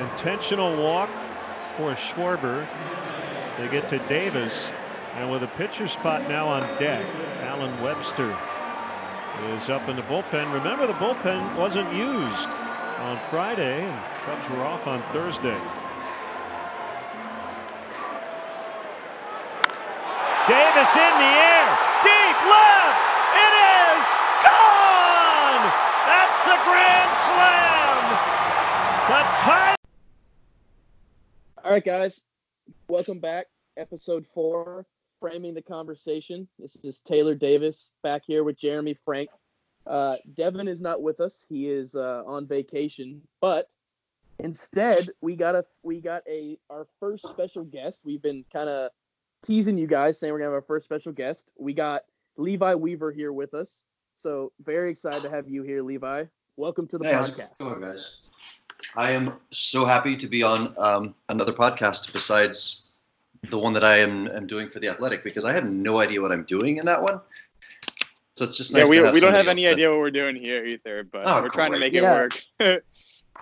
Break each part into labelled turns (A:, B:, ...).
A: Intentional walk for Schwarber. They get to Davis. And with a pitcher spot now on deck, Allen Webster is up in the bullpen. Remember, the bullpen wasn't used on Friday, and Cubs were off on Thursday. Davis in the air, deep left. It is gone. That's a grand slam. The tie.
B: All right, guys, welcome back. Episode four, framing the conversation. This is Taylor Davis back here with Jeremy Frank. Uh, Devin is not with us; he is uh, on vacation. But instead, we got a we got a our first special guest. We've been kind of teasing you guys, saying we're gonna have our first special guest. We got Levi Weaver here with us, so very excited to have you here, Levi. Welcome to the
C: Hey,
B: podcast.
C: going, guys? I am so happy to be on um, another podcast besides the one that I am, am doing for the Athletic because I have no idea what I'm doing in that one. So it's just nice
D: yeah, we,
C: to have
D: we don't have any
C: else
D: idea what we're doing here either, but
C: Oh,
D: we're trying to make it
B: Yeah.
D: work.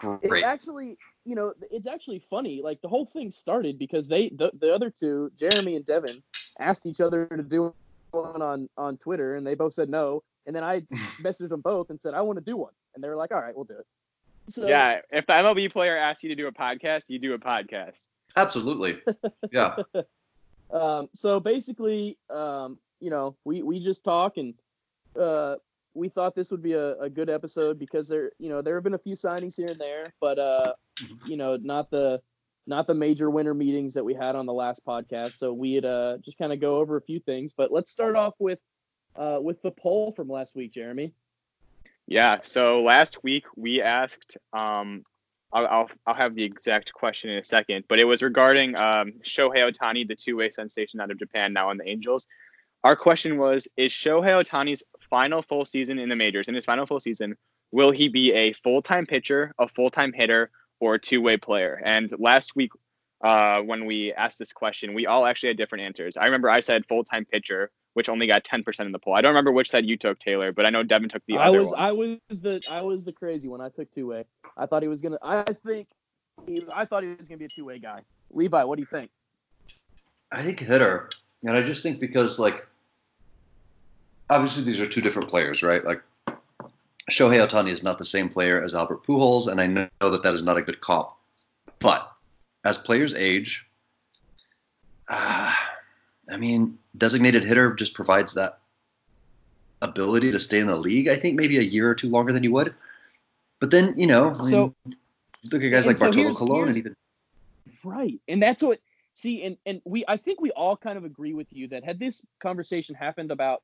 C: To,
B: it
C: great.
B: actually you know it's actually funny like the whole thing started because they the, the other two jeremy and devin asked each other to do one on on twitter and they both said no and then i messaged them both and said i want to do one and they were like all right we'll do it so
D: yeah, if the MLB player asks you to do a podcast, you do a podcast.
C: Absolutely. Yeah.
B: um so basically um you know we we just talk and uh we thought this would be a, a good episode because there you know there have been a few signings here and there but uh you know not the not the major winter meetings that we had on the last podcast so we'd uh just kind of go over a few things but let's start off with uh with the poll from last week jeremy
D: Yeah. So last week we asked, um, I'll, I'll I'll have the exact question in a second, but it was regarding um, Shohei Ohtani, the two-way sensation out of Japan, now on the Angels. Our question was: Is Shohei Ohtani's final full season in the majors? In his final full season, will he be a full-time pitcher, a full-time hitter, or a two-way player? And last week, uh, when we asked this question, we all actually had different answers. I remember I said full-time pitcher, which only got 10% in the poll. I don't remember which side you took, Taylor, but I know Devin took the
B: i
D: other
B: was
D: one.
B: i was the i was the crazy one i took two-way i thought he was gonna i think he, i thought he was gonna be a two-way guy levi what do you think
C: I think hitter. And I just think because, like, obviously these are two different players, right? Like, Shohei Ohtani is not the same player as Albert Pujols, and I know that that is not a good comp. But as players age, uh, I mean, designated hitter just provides that ability to stay in the league. I think maybe a year or two longer than you would. But then, you know, I
B: So-
C: mean, look at guys like
B: so
C: Bartolo
B: here's-
C: Colon
B: here's-
C: and even
B: Right. And that's what see and and we I think we all kind of agree with you that had this conversation happened about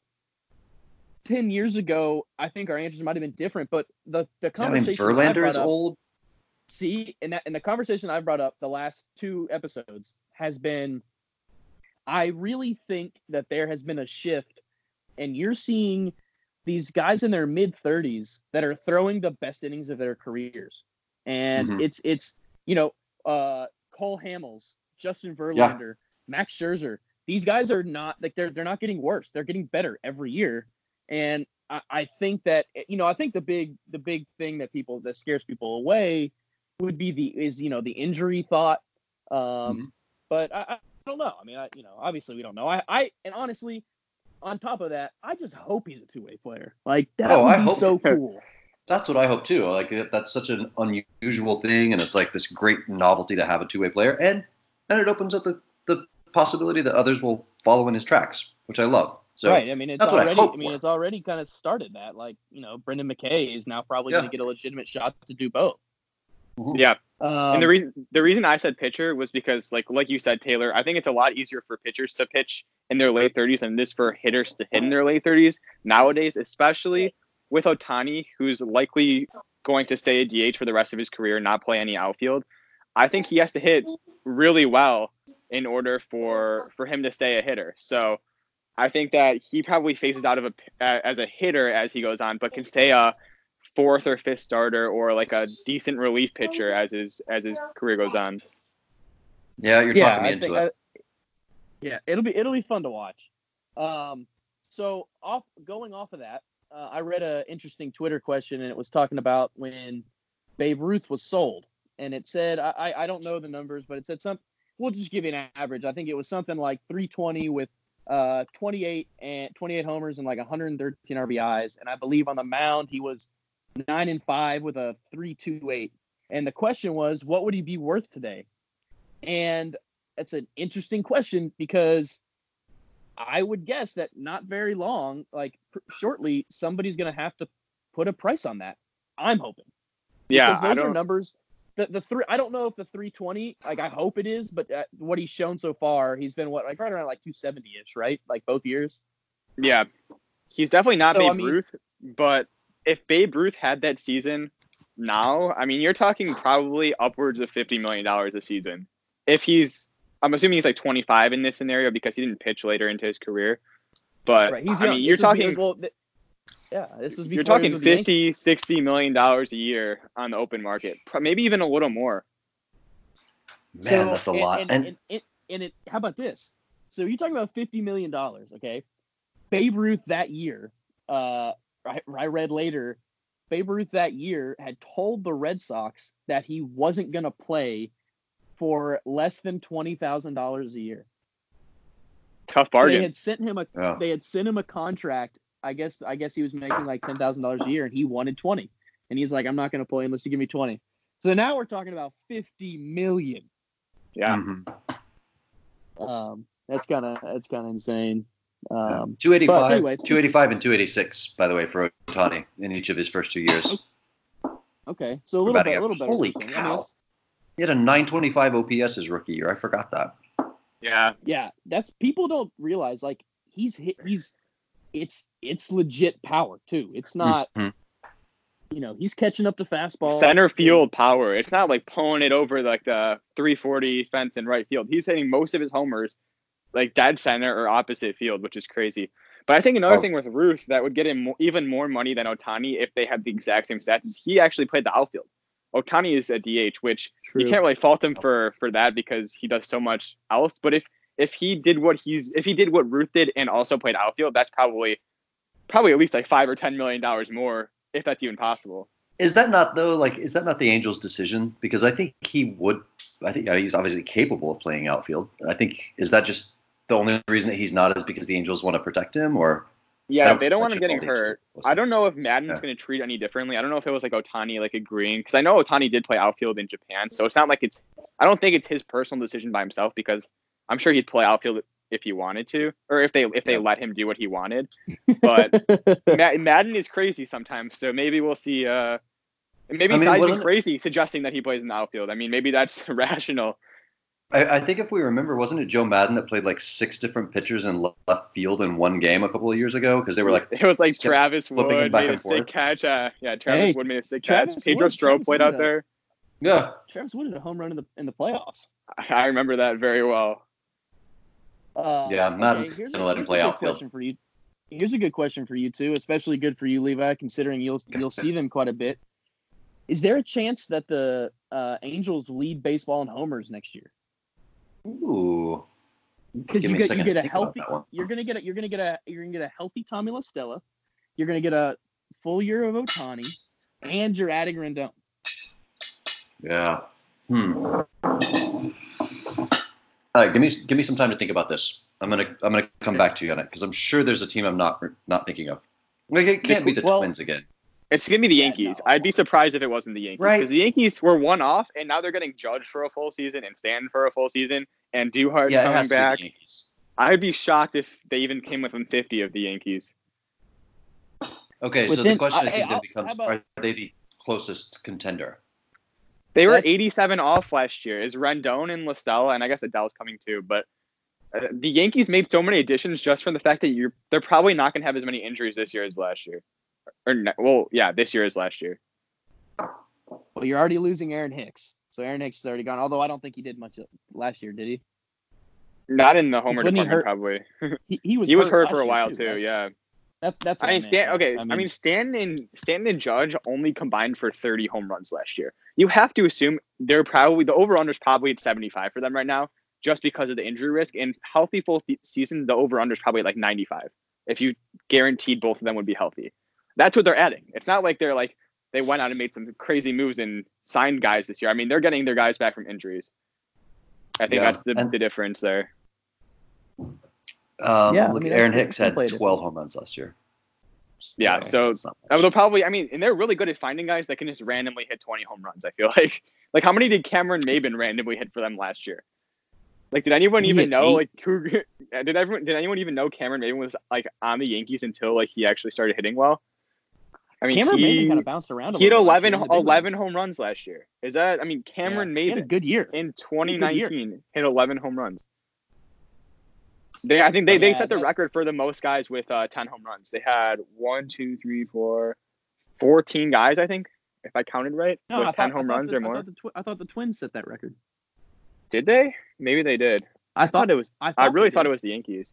B: 10 years ago, I think our answers might have been different, but the the
C: I mean,
B: conversation I
C: Verlander
B: brought
C: is
B: up-
C: old.
B: See, and that and the conversation I brought up the last two episodes has been I really think that there has been a shift and you're seeing these guys in their mid 30s that are throwing the best innings of their careers. And
C: Mhm.
B: it's it's you know, uh Cole Hamels, Justin Verlander, Max Scherzer. These guys are not like they're they're not getting worse. They're getting better every year. And I, I think that you know, I think the big the big thing that people that scares people away would be the is you know the injury thought. Um,
C: Mhm.
B: but I don't know. I mean, I you know obviously we don't know. I I and honestly, on top of that, I just hope he's a two way player. Like that
C: Oh,
B: would
C: I
B: be so cool.
C: That's what I hope too. Like that's such an unusual thing, and it's like this great novelty to have a two-way player, and and it opens up the, the possibility that others will follow in his tracks, which I love. So
B: right. I mean, it's
C: what I
B: already. I, mean,
C: for.
B: it's already kind of started that. Like you know, Brendan McKay is now probably
C: Yeah.
B: going to get a legitimate shot to do both.
D: Yeah.
B: Um,
D: and the reason the reason I said pitcher was because like like you said, Taylor, I think it's a lot easier for pitchers to pitch in their late 30s than this for hitters to hit in their late 30s nowadays, especially with Ohtani, who's likely going to stay a DH for the rest of his career and not play any outfield. I think he has to hit really well in order for for him to stay a hitter. So I think that he probably faces out of a as a hitter as he goes on, but can stay a fourth or fifth starter or like a decent relief pitcher as his as his career goes on.
C: yeah, you're
B: yeah,
C: talking me
B: I
C: into
B: think
C: it.
B: I- yeah, it'll be it'll be fun to watch. Um, so off going off of that, uh, I read a interesting Twitter question, and it was talking about when Babe Ruth was sold, and it said I I I don't know the numbers, but it said some. We'll just give you an average. I think it was something like 320 with uh 28 and 28 homers and like 113 RBIs, and I believe on the mound he was nine and five with a 328. And the question was, what would he be worth today? And that's an interesting question because I would guess that not very long, like pr- shortly, somebody's going to have to put a price on that. I'm hoping.
D: Yeah,
B: because those are numbers. The the three. I don't know if the 320. Like I hope it is, but uh, what he's shown so far, he's been what like right around like 270 ish, right? Like both years.
D: Yeah, he's definitely not
B: So, I
D: Babe
B: mean-
D: Ruth, but if Babe Ruth had that season now, I mean, you're talking probably upwards of fifty million dollars a season. If he's, I'm assuming he's like 25 in this scenario because he didn't pitch later into his career. But
B: Right. He's
D: I
B: young.
D: mean, you're
B: This was be-
D: talking,
B: well, th- yeah, this was
D: you're talking
B: was with the Yankees.
D: 50, 60 million dollars a year on the open market, maybe even a little more.
C: Man, that's a
B: and-
C: lot.
B: And,
C: And,
B: and, and, and it, how about this? So you're talking about fifty million dollars, okay? Babe Ruth that year, uh, I, I read later, Babe Ruth that year had told the Red Sox that he wasn't going to play for less than twenty thousand dollars a year.
D: Tough
B: They
D: bargain.
B: had sent him a
C: yeah.
B: they had sent him a contract. I guess I guess he was making like ten thousand dollars a year, and he wanted twenty. And he's like, I'm not going to play unless you give me twenty. So now we're talking about fifty million.
D: yeah.
C: Mhm.
B: Um, that's kind of that's kind of insane. Um,
C: 285,
B: anyway,
C: 285 and 286, by the way, for Ohtani in each of his first two years.
B: okay, so a little bit, a little better.
C: Holy
B: for. I mean,
C: cow. He had a 925 OPS his rookie year. I forgot that.
D: Yeah.
B: yeah, that's people don't realize like he's hit, he's it's it's legit power too. It's not
C: Mhm.
B: you know he's catching up to fastball.
D: Center field power. It's not like pulling it over like the 340 fence in right field. He's hitting most of his homers like dead center or opposite field, which is crazy. But I think another
C: Oh.
D: thing with Ruth that would get him mo- even more money than Ohtani if they had the exact same stats is he actually played the outfield. Ohtani is a DH, which
B: True.
D: you can't really fault him for for that because he does so much else. But if if he did what he's if he did what Ruth did and also played outfield, that's probably probably at least like five or ten million dollars more if that's even possible.
C: Is that not though? Like, is that not the Angels' decision? Because I think he would. I think he's obviously capable of playing outfield. I think is that just the only reason that he's not is because the Angels want to protect him, or
D: Yeah, they don't want him getting
C: call the Angels.
D: hurt. I don't know if Maddon's
C: Yeah.
D: going to treat any differently. I don't know if it was like Ohtani like agreeing because I know Ohtani did play outfield in Japan, so it's not like it's. I don't think it's his personal decision by himself because I'm sure he'd play outfield if he wanted to, or if they if they
C: Yeah.
D: let him do what he wanted. But Maddon is crazy sometimes, so maybe we'll see. Uh, maybe
C: I
D: he's
C: mean,
D: not even
C: wasn't
D: crazy suggesting that he plays in the outfield. I mean, maybe that's rational.
C: I, I think if we remember, wasn't it Joe Maddon that played like six different pitchers in left field in one game a couple of years ago? Because they were like,
D: It was like Travis
C: flipping him
D: Wood
C: back
D: made a
C: and
D: sick catch. Uh, yeah, Travis
B: Hey,
D: Wood made a sick
B: Travis
D: catch. Pedro
B: Wood-
D: played out
B: uh,
D: there.
C: yeah,
B: Travis Wood had a home run in the in the playoffs.
D: I remember that very well.
B: Uh,
C: Yeah, Maddon's
B: here's
C: gonna let him play
B: a good
C: outfield.
B: Question for you. Here's a good question for you too, especially good for you, Levi, considering you'll you'll see them quite a bit. Is there a chance that the uh, Angels lead baseball in homers next year?
C: Ooh,
B: Because you get you get a healthy. You're gonna get a you're gonna get a you're gonna get a healthy Tommy La Stella. You're gonna get a full year of Ohtani, and you're adding Rendon.
C: yeah. Hmm. All right, give me give me some time to think about this. I'm gonna I'm gonna come back to you on it because I'm sure there's a team I'm not not thinking of. Like, it can't be the
B: Well-
C: Twins again.
D: It's gonna be the
B: Yeah,
D: Yankees.
B: no.
D: I'd be surprised if it wasn't the Yankees
C: Right.
D: because the Yankees were one off, and now they're getting judged for a full season and stand for a full season, and Duhar's
C: Yeah,
D: coming
C: has be
D: back. I'd be shocked if they even came within 50 of the Yankees.
C: Okay, so the question
B: uh,
C: I
B: hey,
C: think
B: I'll-
C: then becomes:
B: about-
C: Are they the closest contender?
D: They were
B: That's-
D: 87 off last year. Is Rendon and La Stella, and I guess Adell's coming too. But uh, the Yankees made so many additions just from the fact that you're they're probably not going to have as many injuries this year as last year. Or ne- well, yeah, this year as last year.
B: Well, you're already losing Aaron Hicks, so Aaron Hicks is already gone. Although I don't think he did much last year, did he?
D: Not in the homer department,
B: hurt-
D: probably.
B: He, he was
D: he was hurt for a while too.
B: right?
D: Yeah.
B: That's that's.
D: I mean, Stan. Okay, I mean, Stanton and Stanton and Judge only combined for 30 home runs last year. You have to assume they're probably the over under is probably at 75 for them right now, just because of the injury risk. And healthy full th- season, the over under is probably like 95 if you guaranteed both of them would be healthy. That's what they're adding. It's not like they're like they went out and made some crazy moves and signed guys this year. I mean, they're getting their guys back from injuries. I think
C: Yeah,
D: that's the,
C: and-
D: the difference there.
C: Um,
B: Yeah, I
C: look,
B: mean,
C: Aaron Hicks had
B: play different.
C: 12 home runs last year.
D: Yeah, so
C: it's not
D: Uh,
C: much.
D: They'll probably. I mean, and they're really good at finding guys that can just randomly hit 20 home runs. I feel like. Like, how many did Cameron Maybin randomly hit for them last year? Like, did anyone
B: He
D: even know?
B: eight.
D: Like, who did everyone? Did anyone even know Cameron Maybin was like on the Yankees until like he actually started hitting well? I mean,
B: Cameron
D: he,
B: Maybin kind of bounced around. A
D: he had
B: little
D: 11,
B: year in the big
D: 11 home runs last year. Is that? I mean, Cameron
B: Yeah, a good year.
D: in
B: year.
D: 2019 hit 11 home runs. They, I think they, they
B: Yeah,
D: set the
B: that-
D: record for the most guys with uh, 10 home runs. They had one, two, three, four, 14 guys, I think, if I counted right,
B: No,
D: with
B: I
D: 10
B: thought,
D: home runs
B: the,
D: or
B: I
D: more.
B: thought, the twi- I thought the Twins set that record.
D: Did they? Maybe they did.
B: I
D: I thought it was.
B: I,
D: I really thought it was the Yankees.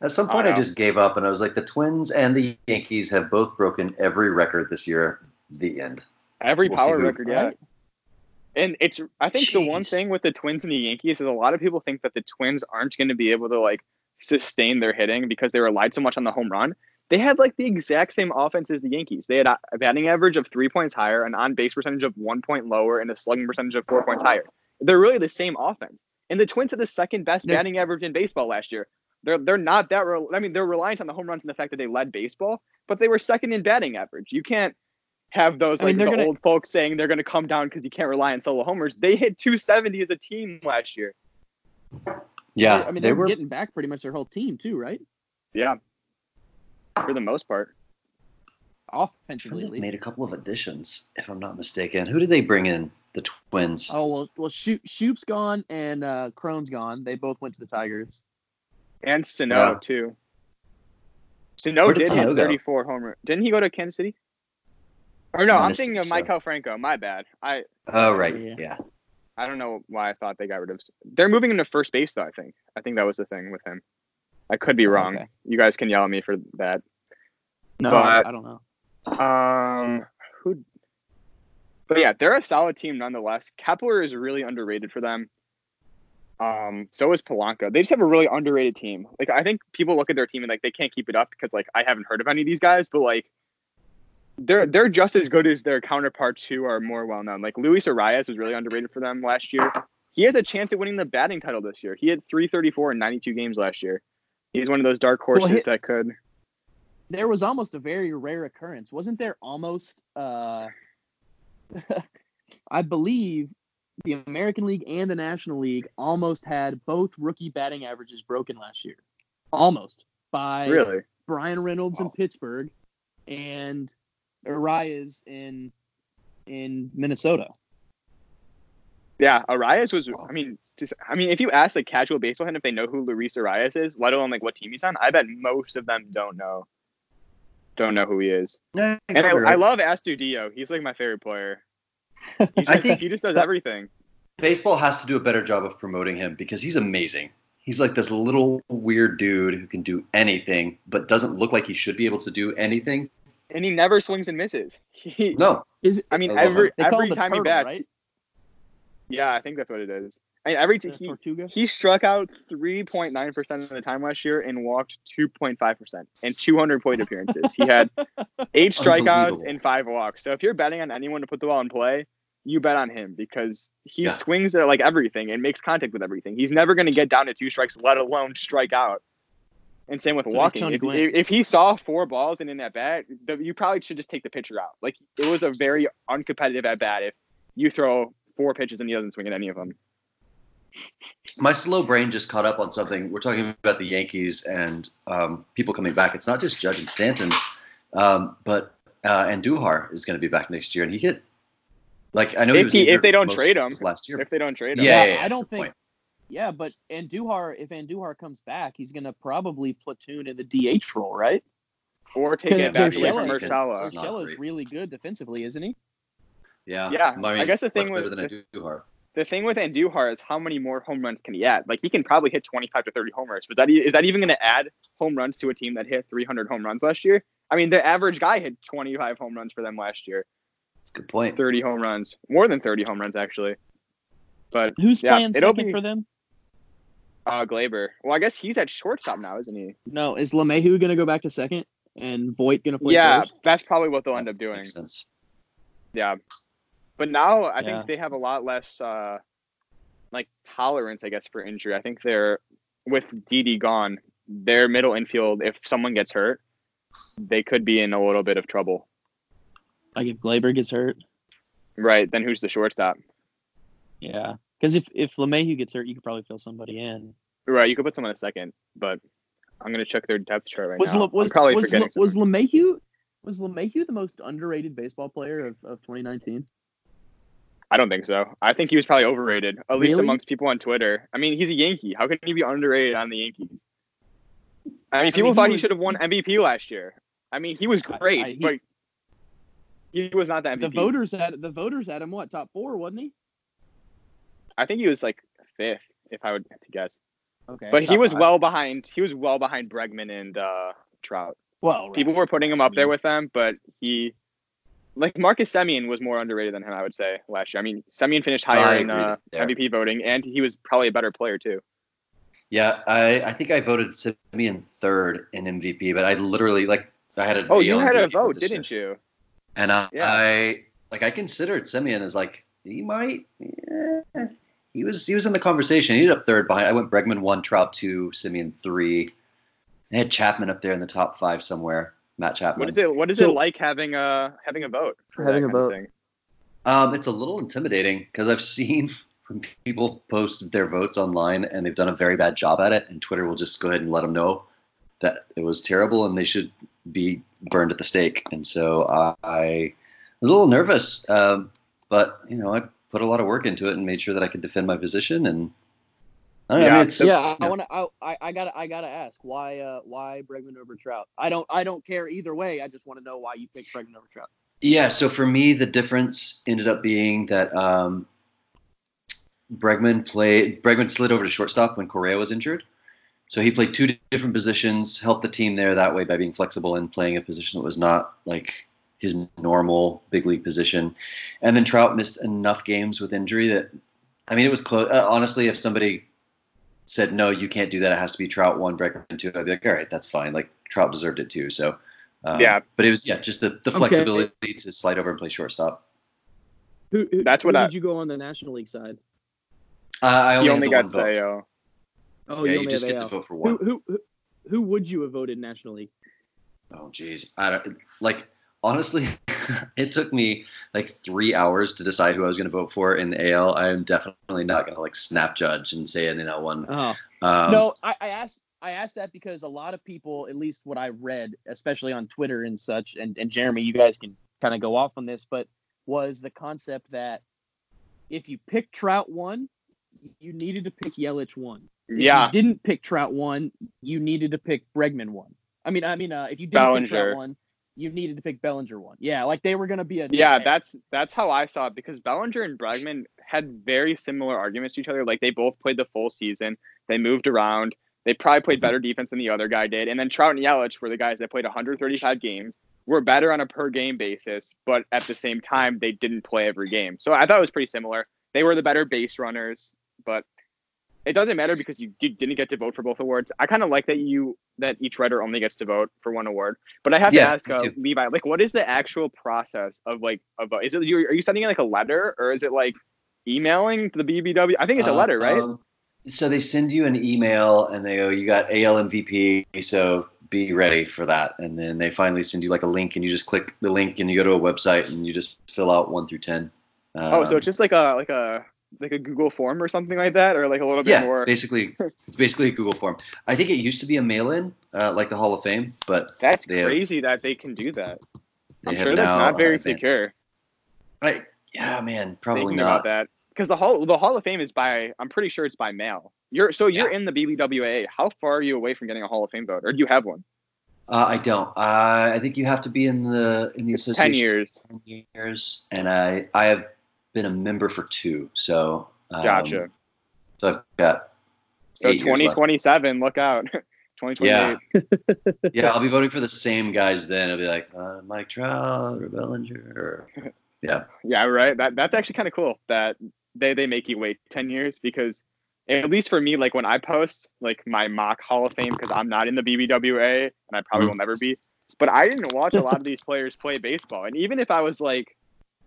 C: At some point, I,
D: know.
C: just gave up, and I was like, the Twins and the Yankees have both broken every record this year. The end.
D: Every
C: We'll
D: power record, yeah. And it's. I think the one thing with the Twins and the Yankees is a lot of people think that the Twins aren't going to be able to like sustain their hitting because they relied so much on the home run. They had like the exact same offense as the Yankees. They had a a batting average of three points higher, an on base percentage of one point lower, and a slugging percentage of four points higher. They're really the same offense. And the Twins had the second best batting average in baseball last year. They're they're not that. Re- I mean, they're reliant on the home runs and the fact that they led baseball, but they were second in batting average. You can't have those
B: I
D: like
B: mean, they're
D: the
B: gonna-
D: old folks saying they're going to come down because you can't rely on solo homers. They hit 270 as a team last year.
C: Yeah,
B: I mean,
C: they
B: they
C: were.
B: were getting back pretty much their whole team too, right?
D: Yeah, for the most part.
B: Offensively,
C: Twins
B: at
C: have made a couple of additions, if I'm not mistaken. Who did they bring in? The Twins.
B: Oh well, well, Schoop, Schoop's gone and uh, Cron's gone. They both went to the Tigers.
D: And Sano
C: Yeah.
D: too. Sano
C: did
D: did
C: Sano
D: have
C: go?
D: 34 homer. Didn't he go to Kansas City? Or no,
C: I
D: I'm thinking
C: it,
D: of
C: so.
D: Maikel Franco. My bad. I
C: Oh, right.
B: Yeah.
C: Yeah.
D: I don't know why I thought they got rid of. They're moving him to first base though. I think. I think that was the thing with him. I could be wrong.
B: okay.
D: You guys can yell at me for that.
B: No,
D: But-
B: I don't know.
D: Um, who? But yeah, they're a solid team nonetheless. Kepler is really underrated for them. Um, so is Polanco. They just have a really underrated team. Like I think people look at their team and like they can't keep it up because like I haven't heard of any of these guys, but like they're they're just as good as their counterparts who are more well known. Like Luis Arraez was really underrated for them last year. He has a chance at winning the batting title this year. He had 334 in 92 games last year. He's one of those dark horses
B: he-
D: that could.
B: There was almost a very rare occurrence, wasn't there? Almost, uh, I believe, the American League and the National League almost had both rookie batting averages broken last year. Almost by
D: Really?
B: Bryan Reynolds in Pittsburgh and Arraez in in Minnesota.
D: Yeah, Arraez was. I mean, just I mean, if you ask like casual baseball fan if they know who Luis Arraez is, let alone like what team he's on, I bet most of them don't know. Don't know who he is.
C: Yeah,
D: And I, I love Astudillo. He's like my favorite player. He
C: I think
D: he just does everything.
C: baseball has to do a better job of promoting him because he's amazing. He's like this little weird dude who can do anything, but doesn't look like he should be able to do anything.
D: And he never swings and misses. He,
C: No,
B: Is?
D: I mean,
C: I
D: every
C: him.
B: They call
D: every time
B: turtle,
D: he bats,
B: right?
D: yeah, I think that's what it is. I mean, every
B: The
D: t- he,
B: Tortuga.
D: he struck out 3.9% of the time last year and walked 2.5% in 200 plate appearances. He had eight strikeouts and five walks. So if you're betting on anyone to put the ball in play, you bet on him because he
C: Yeah.
D: swings at like everything and makes contact with everything. He's never going to get down to two strikes, let alone strike out. And same with
B: So
D: walking. If, if, if he saw four balls and in that bat, the, you probably should just take the pitcher out. Like it was a very uncompetitive at bat if you throw four pitches and he doesn't swing at any of them.
C: My slow brain just caught up on something. We're talking about the Yankees and um, people coming back. It's not just Judge and Stanton, um, but uh, Andujar is going to be back next year, and he hit like I know he
D: If
C: was
D: he- if they don't trade him,
C: last year.
D: If they don't trade him.
C: Yeah,
B: Yeah,
C: yeah,
B: I don't think.
C: point.
B: Yeah, but Andujar, if Andujar comes back, he's gonna probably platoon in the DH role, right?
D: Or take it back away from
C: Urshela-
D: Urshela.
C: It's not
B: Urshela's
C: great.
B: really good defensively, isn't he?
C: Yeah,
D: Yeah, I guess the thing with-
C: better than Andujar.
D: The thing with Andujar is how many more home runs can he add? Like he can probably hit 25 to 30 homers, but that e- is that even going to add home runs to a team that hit 300 home runs last year? I mean, the average guy hit 25 home runs for them last year, That's a
C: Good point.
D: 30 home runs, more than 30 home runs actually. But
B: Who's
D: Yeah,
B: playing second
D: be-
B: for them?
D: uh, Gleyber, well, I guess he's at shortstop now, isn't he?
B: No, is LeMahieu gonna go back to second and Voit gonna play
D: yeah,
B: first?
D: that's probably what they'll end up doing.
C: Makes sense.
D: Yeah, But now I
B: Yeah.
D: think they have a lot less uh, like tolerance, I guess, for injury. I think they're with Didi gone, their middle infield. If someone gets hurt, they could be in a little bit of trouble.
B: Like if Gleyber gets hurt.
D: Right? Then who's the shortstop?
B: Yeah. Because if if LeMahieu gets hurt, you could probably fill somebody in.
D: Right? You could put someone a second, but I'm gonna check their depth chart right
B: Was
D: now.
B: Le, was
D: I'm
B: was,
D: forgetting
B: Le, was
D: someone.
B: LeMahieu was LeMahieu the most underrated baseball player of, of 2019?
D: I don't think so. I think he was probably overrated, at least
B: Really?
D: amongst people on Twitter. I mean, he's a Yankee. How can he be underrated on the Yankees? I mean, people
B: mean, he
D: thought he should have won MVP last year. I mean, he was great,
B: I- he-
D: but he was not that.
B: The voters had the voters had him what top four, wasn't he?
D: I think he was like fifth, if I would have to guess.
B: Okay.
D: But he was
B: five.
D: well behind. He was well behind Bregman and uh, Trout.
B: well. right.
D: People were putting him up there with them, but he, like Marcus Semien, was more underrated than him. I would say last year. I mean, Semien finished higher in uh. MVP voting, and he was probably a better player too.
C: Yeah, I, I think I voted Semien third in MVP, but I literally like I had a
D: Oh, you had a vote, didn't you?
C: And I,
D: Yeah.
C: I like I considered Semien as like he might. eh, he was he was in the conversation. He ended up third behind. I went Bregman one, Trout two, Semien three. I had Chapman up there in the top five somewhere. Matt Chapman.
D: What is it? What is
B: So-
D: it like having a having a vote?
B: Having a vote.
D: thing?
C: Um, it's a little intimidating because I've seen when people post their votes online and they've done a very bad job at it, and Twitter will just go ahead and let them know that it was terrible and they should be burned at the stake. And so I, I was a little nervous, um, but you know I put a lot of work into it and made sure that I could defend my position. And I don't know, I
D: Yeah,
C: mean, it's,
B: yeah, I,
C: yeah.
B: I want to. I, I, I gotta. I gotta ask why. Uh, why Bregman over Trout? I don't. I don't care either way. I just want to know why you picked Bregman over Trout.
C: Yeah, so for me, the difference ended up being that um, Bregman played. Bregman slid over to shortstop when Correa was injured, so he played two different positions, helped the team there that way by being flexible and playing a position that was not like his normal big league position. And then Trout missed enough games with injury that, I mean, it was close. Uh, honestly, if somebody said no, you can't do that, it has to be Trout one, Bregman two, I'd be like, all right, that's fine. Like Trout deserved it too. So. Um,
D: Yeah.
C: but it was yeah, just the, the
B: Okay.
C: flexibility to slide over and play shortstop.
B: Who, who,
D: That's what
B: who
D: I-
B: did you go on the National League side?
C: Uh, I only,
D: only got
C: the one.
D: Sayo.
B: Oh,
C: yeah,
B: you
C: you just
B: have
C: get to vote for
B: Who,
C: one.
B: who, who, who would you have voted National League?
C: Oh, geez, I don't like. Honestly, it took me like three hours to decide who I was going to vote for in the AL. I am definitely not going to like snap judge and say it in that one.
B: Oh
C: Um,
B: no, I, I asked. I asked that because a lot of people, at least what I read, especially on Twitter and such, and, and Jeremy, you guys can kind of go off on this, but was the concept that if you pick Trout one, you needed to pick Yelich one. If
D: Yeah,
B: you didn't pick Trout one, you needed to pick Bregman one. I mean, I mean, uh, if you didn't pick Trout one, you needed to pick Bellinger one. Yeah, like they were gonna be a
D: yeah. That's that's how I saw it because Bellinger and Bregman had very similar arguments to each other. Like they both played the full season. They moved around. They probably played better defense than the other guy did. And then Trout and Yelich were the guys that played 135 games. Were better on a per game basis, but at the same time they didn't play every game. So I thought it was pretty similar. They were the better base runners, but it doesn't matter because you did- didn't get to vote for both awards. I kind of like that you that each writer only gets to vote for one award. But I have
C: Yeah,
D: to ask uh. Levi, like, what is the actual process of like of vote? Is it you? Are you sending in like a letter or is it like emailing to the BBW? I think it's a letter, right?
C: Um, so they send you an email and they go, "You got AL MVP, so be ready for that." And then they finally send you like a link, and you just click the link, and you go to a website, and you just fill out one through ten.
D: oh, so
C: Um,
D: it's just like a like a like a Google form or something like that, or like a little bit
C: yeah,
D: more.
C: basically, it's basically a Google form. I think it used to be a mail-in, uh, like the Hall of Fame, but
D: That's
C: they have-
D: crazy that they can do that. I'm sure that's not very
C: advanced-
D: secure.
C: I, yeah, man, probably
D: thinking
C: not.
D: about that because the hall the Hall of Fame is by I'm pretty sure it's by mail. You're so you're in the BBWA. How far are you away from getting a Hall of Fame vote, or do you have one?
C: Uh, I don't. Uh, I think you have to be in the in the
D: It's
C: association
D: ten years.
C: 10 years, and I I have been a member for two. So um,
D: Gotcha.
C: So I've got
D: So
C: eight years left.
D: 2027, look out. 2028.
C: Yeah. yeah. I'll be voting for the same guys then. I'll be like uh, Mike Trout or Bellinger. Or, yeah,
D: Yeah, right. That that's actually kind of cool that they they make you wait 10 years because at least for me, like when I post like my mock Hall of Fame, because I'm not in the BBWA and I probably
C: Mhm.
D: will never be. But I didn't watch a lot of these players play baseball, and even if I was like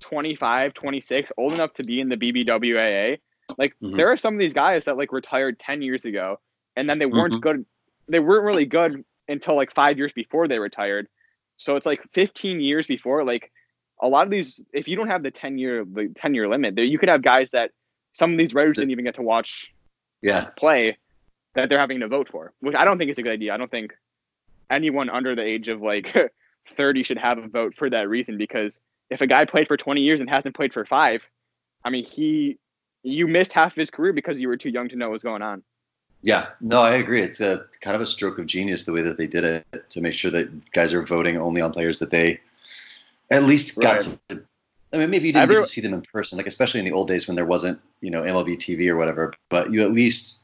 D: 25, 26, old enough to be in the BBWAA. Like
C: Mhm.
D: there are some of these guys that like retired 10 years ago and then they weren't
C: Mhm.
D: good. They weren't really good until like 5 years before they retired. So it's like 15 years before like a lot of these if you don't have the 10 year the 10 year limit, there you could have guys that some of these writers didn't even get to watch
C: Yeah.
D: play that they're having to vote for, which I don't think is a good idea. I don't think anyone under the age of like 30 should have a vote for that reason because if a guy played for 20 years and hasn't played for 5, I mean, he you missed half of his career because you were too young to know what was going on.
C: Yeah, no, I agree. It's a kind of a stroke of genius the way that they did it to make sure that guys are voting only on players that they at least got
D: Right.
C: to. I mean, maybe you didn't
D: Every-
C: see them in person, like especially in the old days when there wasn't, you know, MLB TV or whatever. But you at least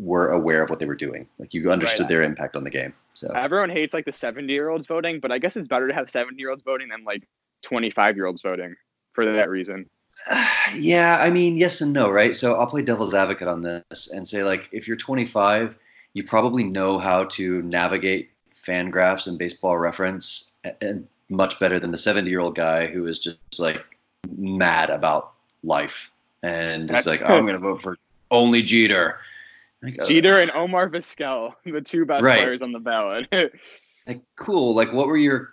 C: were aware of what they were doing. Like you understood
D: Right.
C: their impact on the game. So
D: Everyone hates like the 70 year olds voting, but I guess it's better to have 70 year olds voting than like 25 year olds voting for that reason.
C: yeah, I mean, yes and no, right? So I'll play devil's advocate on this and say, like, if you're 25, you probably know how to navigate fan graphs and baseball reference and much better than the 70 year old guy who is just like mad about life and it's
D: That's-
C: like, oh, I'm going to vote for only Jeter. Like, uh,
D: Jeter and Omar Vizquel, the two best
C: Right.
D: players on the ballot.
C: like, cool. Like, what were your,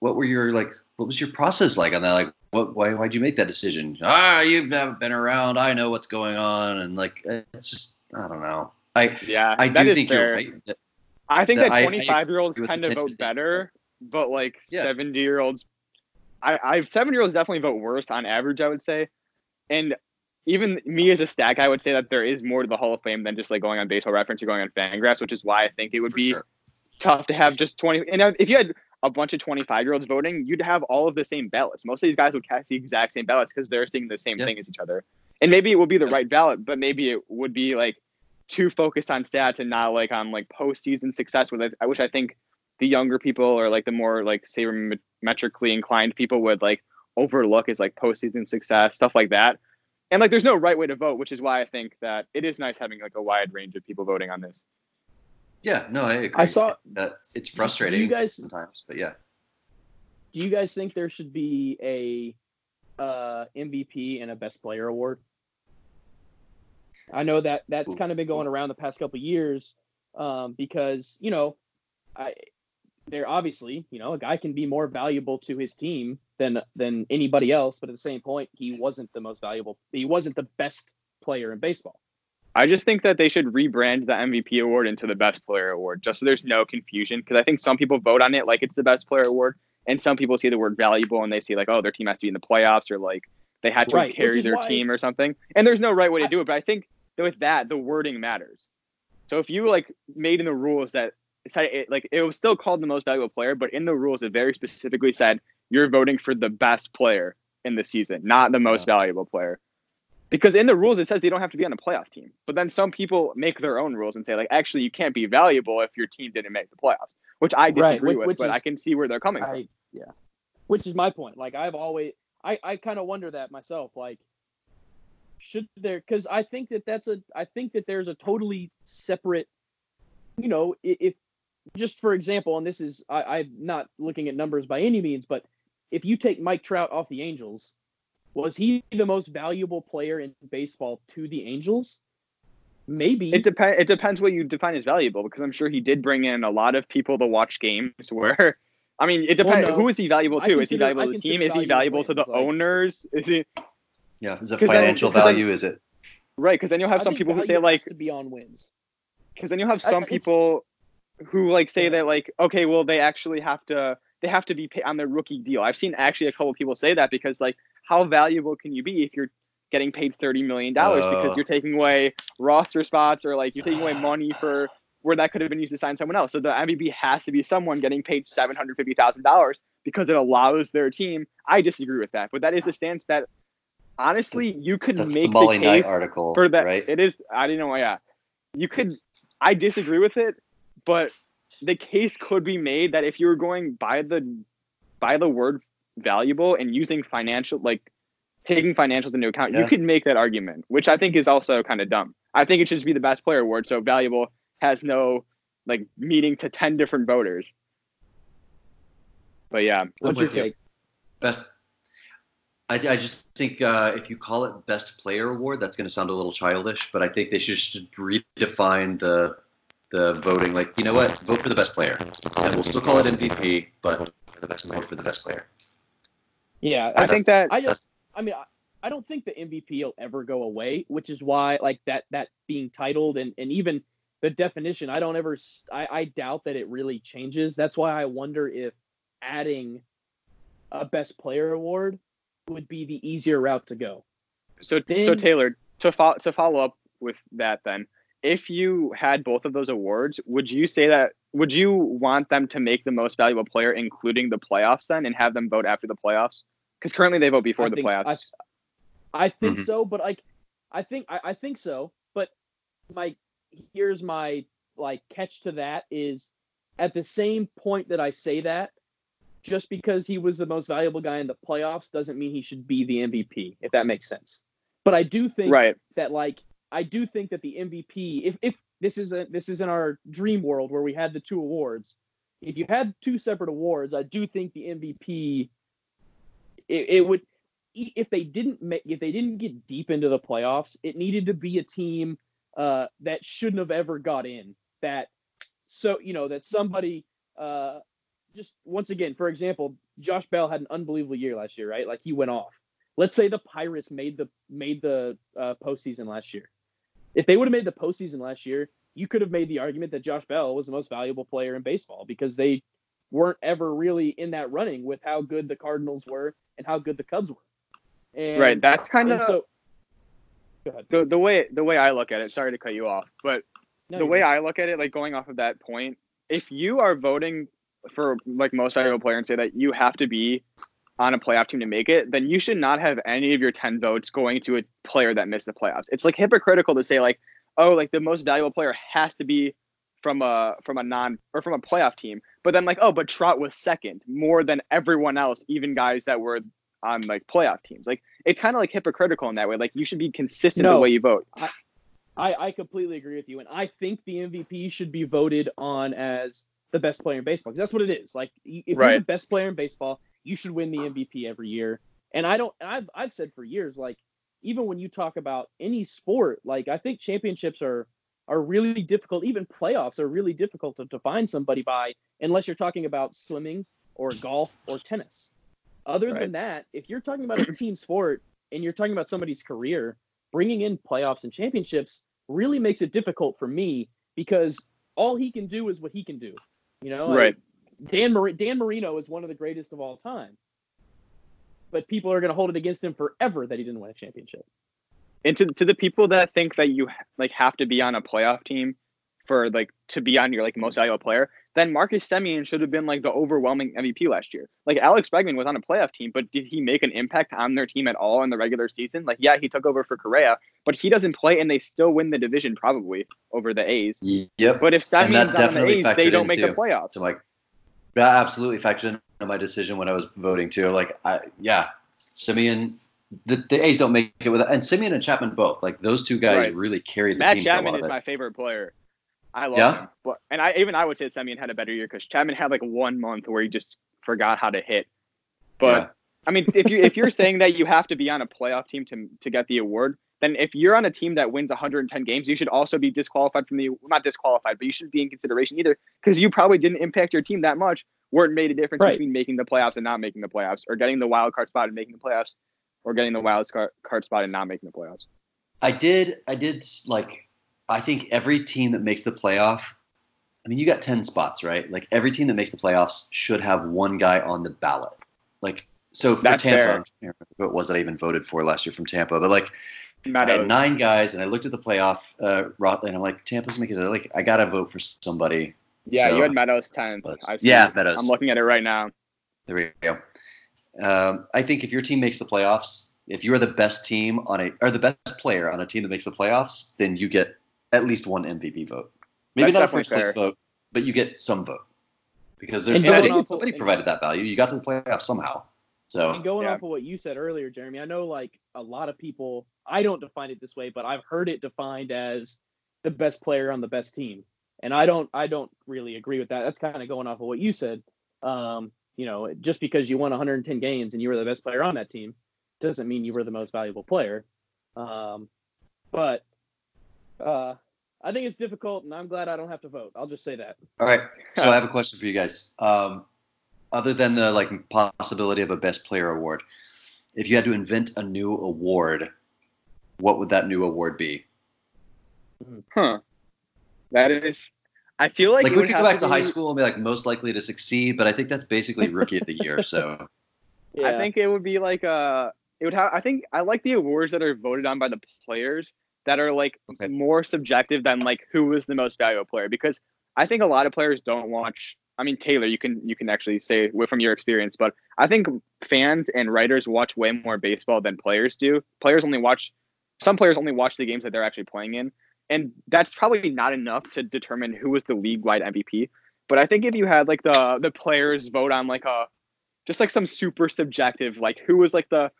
C: what were your like, what was your process like on that? Like, what, why, why'd you make that decision? Ah, you've never been around. I know what's going on, and like, it's just, I don't know. I,
D: yeah,
C: I do think
D: fair.
C: you're right. that-
D: I think
C: that
D: that
C: I- I
D: 25 year olds tend to
C: 10
D: vote better, but like
C: Yeah.
D: 70 year olds, I, I 70 year olds definitely vote worse on average, I would say. And even me as a stat guy would say that there is more to the Hall of Fame than just like going on baseball reference or going on Fangraphs, which is why I think it would
C: for
D: be
C: sure.
D: tough to have just 20. And if you had a bunch of 25 year olds voting, you'd have all of the same ballots. Most of these guys would cast the exact same ballots because they're seeing the same
C: Yeah.
D: thing as each other. And maybe it would be the right ballot, but maybe it would be like too focused on stats and not like on like postseason success. Which I think the younger people or like the more like sabermetrically inclined people would like overlook as like postseason success, stuff like that. And like, there's no right way to vote, which is why I think that it is nice having like a wide range of people voting on this.
C: Yeah, no, I agree.
B: I saw.
C: that it's frustrating
B: guys-
C: sometimes, but yeah.
B: Do you guys think there should be a uh, MVP and a Best Player award? I know that that's
C: Ooh.
B: kind of been going around the past couple of years um, because you know, I they're obviously you know a guy can be more valuable to his team than than anybody else, but at the same point, he wasn't the most valuable. He wasn't the best player in baseball.
D: I just think that they should rebrand the MVP award into the best player award, just so there's no confusion. Because I think some people vote on it like it's the best player award, and some people see the word valuable and they see like, oh, their team has to be in the playoffs or like they had to
B: Right,
D: carry their
B: why-
D: team or something. And there's no right way to do it. But I think that with that, the wording matters. So if you like made in the rules that it, like it was still called the most valuable player, but in the rules it very specifically said you're voting for the best player in the season, not the most valuable player. Because in the rules it says you don't have to be on a playoff team. But then some people make their own rules and say like actually you can't be valuable if your team didn't make the playoffs, which I
B: Right,
D: disagree
B: which-
D: with,
B: which
D: but I can see where they're coming from.
B: Yeah, which is my point. Like I've always, I I kind of wonder that myself. Like, should there? Because I think that that's a, I think that there's a totally separate, you know, if just for example, and this is I, I'm not looking at numbers by any means, but if you take Mike Trout off the Angels, was he the most valuable player in baseball to the Angels? Maybe.
D: It depends. It depends what you define as valuable, because I'm sure he did bring in a lot of people to watch games. Where, I mean, it depends.
B: no.
D: Who is he valuable
B: I
D: to? is he valuable to the team? Is he
B: valuable
D: valuable to the
B: like-
D: owners? Is he
C: Yeah, is it
D: 'Cause then-
C: financial
D: because then-
C: value? Is it?
D: right? Because then you'll have
B: I
D: some people who say
B: has
D: like,
B: to be on wins.
D: because then you'll have some
B: it's-
D: people who like say
B: Yeah.
D: that like, okay, well they actually have to they have to be paid on their rookie deal. I've seen actually a couple of people say that because like, how valuable can you be if you're getting paid thirty million dollars because
C: Oh.
D: you're taking away roster spots or like you're taking away money for where that could have been used to sign someone else. So the MVP has to be someone getting paid seven hundred fifty thousand dollars because it allows their team. I disagree with that, but that is a stance that honestly you could
C: That's the
D: make
C: Molly
D: the
C: Knight
D: case
C: article,
D: for that.
C: right?
D: It is. I didn't know. Yeah, you could. I disagree with it, but the case could be made that if you were going by the by the word valuable and using financial like taking financials into account,
C: Yeah.
D: you could make that argument, which I think is also kind of dumb. I think it should just be the best player award. So valuable has no like meaning to ten different voters. But yeah,
B: What's
C: with
B: your
C: you.
B: take?
C: Best. I, I just think uh, if you call it best player award, that's going to sound a little childish. But I think they should just redefine the the voting. Like, you know what? Vote for the best player, and we'll still call it MVP, but for the best vote for the best player.
B: Yeah,
D: I think that
B: I just, I mean, I, I don't think the MVP will ever go away, which is why like that that being titled and and even the definition, I don't ever, I, I doubt that it really changes. That's why I wonder if adding a best player award would be the easier route to go.
D: So, so
B: Then-
D: Taylor, to follow to follow up with that, then, if you had both of those awards, would you say that would you want them to make the most valuable player, including the playoffs, then, and have them vote after the playoffs? Because currently they vote before
B: I
D: the
B: think-
D: playoffs.
B: I think
C: Mhm.
B: so, but like, I think I, I think so, but my here's my like catch to that is at the same point that I say that, just because he was the most valuable guy in the playoffs doesn't mean he should be the MVP, if that makes sense. But I do think
D: right.
B: that like I do think that the MVP, if if this is a this is in our dream world where we had the two awards, if you had two separate awards, I do think the MVP it, it would if they didn't make if they didn't get deep into the playoffs, it needed to be a team uh, that shouldn't have ever got in. That so you know that somebody uh, just once again, for example, Josh Bell had an unbelievable year last year, right? Like he went off. Let's say the Pirates made the made the uh, postseason last year. If they would have made the postseason last year, you could have made the argument that Josh Bell was the most valuable player in baseball because they weren't ever really in that running with how good the Cardinals were and how good the Cubs were. And,
D: right. That's kind of
B: so.
D: The, the way the way I look at it. Sorry to cut you off, but
B: No,
D: the way
B: good.
D: I look at it, like going off of that point, if you are voting for like most valuable player and say that you have to be on a playoff team to make it, then you should not have any of your 10 votes going to a player that missed the playoffs. It's like hypocritical to say like, oh, like the most valuable player has to be from a from a non or from a playoff team. But then like, oh, but Trout was second more than everyone else, even guys that were on like playoff teams. Like it's kind of like hypocritical in that way. Like you should be consistent in
B: the
D: way you vote.
B: I, I completely agree with you, and I think the MVP should be voted on as the best player in baseball because that's what it is. Like, if you're the best player in baseball, you should win the MVP every year. And I don't. And I've I've said for years, like, even when you talk about any sport, like I think championships are are really difficult. Even playoffs are really difficult to, find somebody by unless you're talking about swimming or golf or tennis. Other
D: Right.
B: than that, if you're talking about a team sport and you're talking about somebody's career, bringing in playoffs and championships really makes it difficult for me because all he can do is what he can do. You know, Like,
D: Right.
B: Dan Mar- Dan Marino is one of the greatest of all time, but people are going to hold it against him forever that he didn't win a championship.
D: And to, to the people that think that you like have to be on a playoff team for like to be on your like most valuable player, then Marcus Semien should have been like the overwhelming MVP last year. Like Alex Bregman was on a playoff team, but did he make an impact on their team at all in the regular season? Like, yeah, he took over for Correa, but he doesn't play, and they still win the division probably over the A's.
C: Yep.
D: But if
C: And
D: Semien's
C: that
D: not on the A's, they don't make the
C: too.
D: playoffs.
C: So like that absolutely factored into my decision when I was voting too. Like I yeah, Semien the, the A's don't make it with and Semien and Chapman both. Like those two guys
D: Right.
C: really carried the
D: Matt
C: team for a
D: Chapman
C: lot
D: is
C: of it.
D: my favorite player. I love
C: Yeah?
D: him. But and I even I would say Semien had a better year because Chapman had like one month where he just forgot how to hit. But
C: Yeah.
D: I mean, if you if you're saying that you have to be on a playoff team to to get the award, then if you're on a team that wins 110 games, you should also be disqualified from the not disqualified, but you shouldn't be in consideration either because you probably didn't impact your team that much, where it made a difference
B: Right.
D: between making the playoffs and not making the playoffs, or getting the wild card spot and making the playoffs, or getting the wild card card spot and not making the playoffs.
C: I did I did like I think every team that makes the playoff I mean you got 10 spots, right? Like every team that makes the playoffs should have one guy on the ballot. Like so for
D: That's
C: Tampa,
D: fair.
C: I who it was that I even voted for last year from Tampa, but like I
D: Meadows.
C: had nine guys, and I looked at the playoff uh, rot, and I'm like, Tampa's making it. Like, I gotta vote for somebody.
D: Yeah,
C: So-
D: you had Meadows 10th.
C: But-
D: I see.
C: yeah, Meadows.
D: I'm looking at it right now.
C: There we go. Um, I think if your team makes the playoffs, if you are the best team on a or the best player on a team that makes the playoffs, then you get at least one MVP vote. Maybe
D: That's
C: not a
D: definitely
C: first place vote, but you get some vote because there's somebody,
B: going off
C: somebody provided that value. You got to the playoffs somehow. So
B: And going
D: Yeah.
B: off of what you said earlier, Jeremy, I know like a lot of people, I don't define it this way, but I've heard it defined as the best player on the best team. And I don't, I don't really agree with that. That's kind of going off of what you said. Um, you know, just because you won 110 games and you were the best player on that team doesn't mean you were the most valuable player. Um, but uh, I think it's difficult, and I'm glad I don't have to vote. I'll just say that.
C: All right. So I have a question for you guys. Um, other than the like possibility of a best player award, if you had to invent a new award, what would that new award be?
D: Huh. That is. I feel like,
C: Like
D: it
C: we could go back to
D: be-
C: high school and be like most likely to succeed, but I think that's basically rookie of the year. So
D: I think it would be like uh it would have I think I like the awards that are voted on by the players that are like
C: Okay.
D: more subjective than like who was the most valuable player because I think a lot of players don't watch I mean Taylor you can you can actually say from your experience but I think fans and writers watch way more baseball than players do. Players only watch some players only watch the games that they're actually playing in and that's probably not enough to determine who was the league-wide MVP. But I think if you had like the the players vote on like a just like some super subjective, like who was like the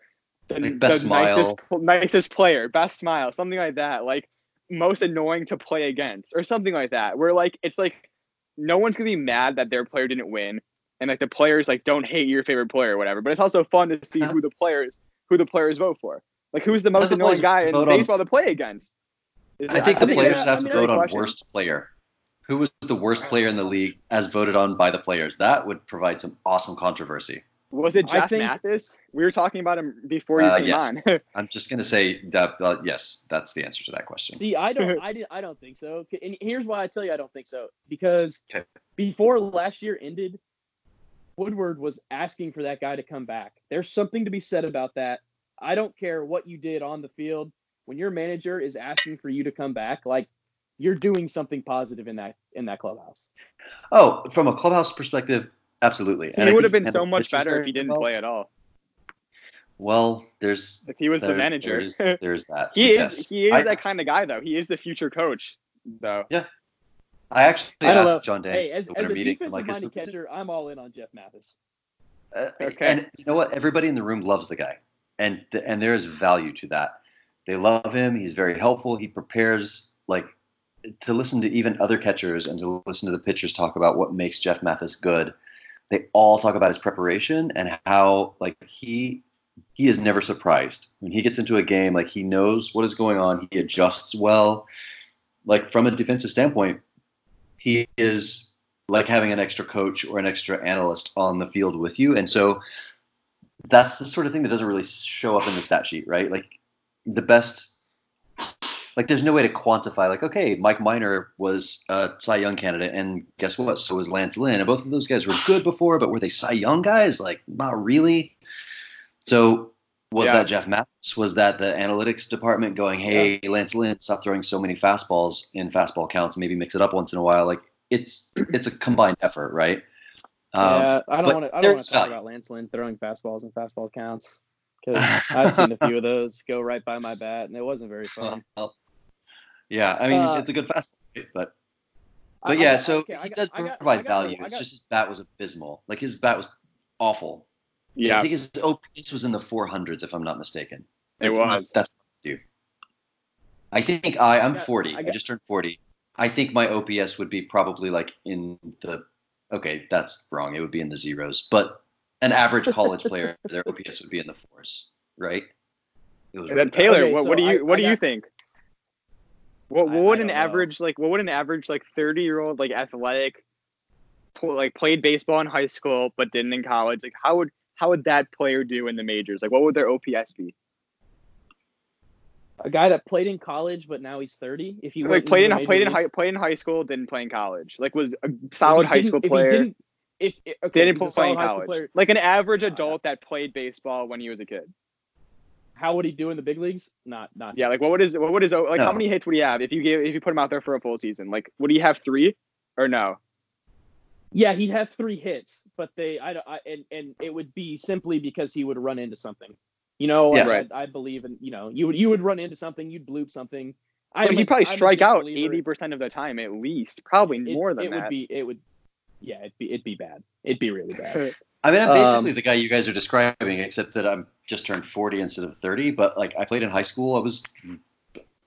D: the,
C: Like best
D: the
C: smile.
D: nicest nicest player, best smile, something like that, like most annoying to play against, or something like that. Where like it's like no one's gonna be mad that their player didn't win, and like the players like don't hate your favorite player or whatever. But it's also fun to see uh-huh. who the players who the players vote for. Like who's the most annoying guy in
C: vote on-
D: baseball to play against? Is
C: I think the
B: mean,
C: players
B: yeah,
C: have
B: I
C: to vote on
D: question.
C: worst player. Who was the worst player in the league as voted on by the players? That would provide some awesome controversy.
D: Was it
B: I
D: Jeff
B: think-
D: Mathis? We were talking about him before you
C: Uh,
D: came
C: yes.
D: on.
C: I'm just gonna say that uh, yes, that's the answer to that question.
B: See, I don't, I did, I don't think so. And here's why I tell you I don't think so. Because
C: Okay.
B: before last year ended, Woodward was asking for that guy to come back. There's something to be said about that. I don't care what you did on the field. When your manager is asking for you to come back, like you're doing something positive in that in that clubhouse.
C: Oh, from a clubhouse perspective, absolutely.
D: he
C: I
D: would have been so much better if he didn't
C: well.
D: play at all.
C: Well, there's
D: If he was the manager.
C: There's, there's that.
D: he is he is
C: I,
D: that kind of guy though. He is the future coach though. Yeah.
C: I actually
B: I
C: asked
B: know.
C: John Day.
B: Hey, as, as a
C: meeting,
B: defensive
C: like,
B: minded catcher, I'm all in on Jeff Mathis.
C: Uh,
D: Okay.
C: And you know what? Everybody in the room loves the guy, and and there is value to that. They love him. He's very helpful. He prepares like to listen to even other catchers and to listen to the pitchers talk about what makes Jeff Mathis good. They all talk about his preparation and how like he he is never surprised when he gets into a game. Like he knows what is going on. He adjusts well. Like from a defensive standpoint, he is like having an extra coach or an extra analyst on the field with you. And so that's the sort of thing that doesn't really show up in the stat sheet, right? Like the best, like there's no way to quantify, like, okay, Mike Minor was a Cy Young candidate, and guess what? So was Lance Lynn. And both of those guys were good before, but were they Cy Young guys? Like, not really. So was
D: Yeah.
C: that Jeff Mathis? Was that the analytics department going, hey, Lance Lynn, stop throwing so many fastballs in fastball counts, maybe mix it up once in a while? Like, it's it's a combined effort, right? Um,
B: yeah, I don't want to. I don't want to talk about Lance Lynn throwing fastballs and fastball counts because I've seen a few of those go right by my bat, and it wasn't very fun.
C: Well, yeah, I mean
B: Uh,
C: it's a good fastball, but but
B: I
C: yeah,
B: got-
C: so
B: okay,
C: he
B: got-
C: does
B: got-
C: provide
B: got-
C: value.
B: I
C: It's just his bat was abysmal. Like his bat was awful. I
D: Yeah,
C: think his OPS was in the 400s, if I'm not mistaken.
D: it
C: Like,
D: was.
C: That's dude. I think I I'm
B: I got-
C: 40.
B: I
C: I, just turned 40. I think my OPS would be probably like in the. Okay, that's wrong. It would be in the zeros. But an average college player, their OPS would be in the fours, right? It was
D: And then Taylor,
B: Okay,
D: what,
B: so
D: what do you
B: I-
D: what
B: I
D: do you think? What,
B: I-
D: what would an
B: don't know.
D: average like what would an average like thirty year old like athletic pl- like played baseball in high school but didn't in college like how would how would that player do in the majors like what would their OPS be
B: A guy that played in college, but now he's 30. If he
D: like played in played in high played in high school didn't play in college like was a solid high
B: didn't-
D: school
B: if he
D: player
B: didn't- if, if- okay,
D: didn't
B: he's a
D: play in
B: high school
D: college
B: player,
D: like an average adult that played baseball when he was a kid
B: how would he do in the big leagues? Not, not.
D: yeah like what would his what would his like how many hits would he have if you gave if you put him out there for a full season like would he have three or no
B: Yeah, he'd have three hits, but they, I, don't I and and it would be simply because he would run into something. You know,
C: Yeah.
B: I,
D: Right.
B: I, I believe in. You know, you would you would run into something, you'd bloop something. I'm
D: he'd
B: a-
D: probably
B: I'm
D: strike out eighty percent of the time at least, probably
B: It-
D: more than
B: it
D: that.
B: It would be. It would. Yeah, it'd be. It'd be bad. It'd be really bad.
C: I mean, I'm
B: Um,
C: basically the guy you guys are describing, except that I'm just turned 40 instead of 30. But like, I played in high school. I was,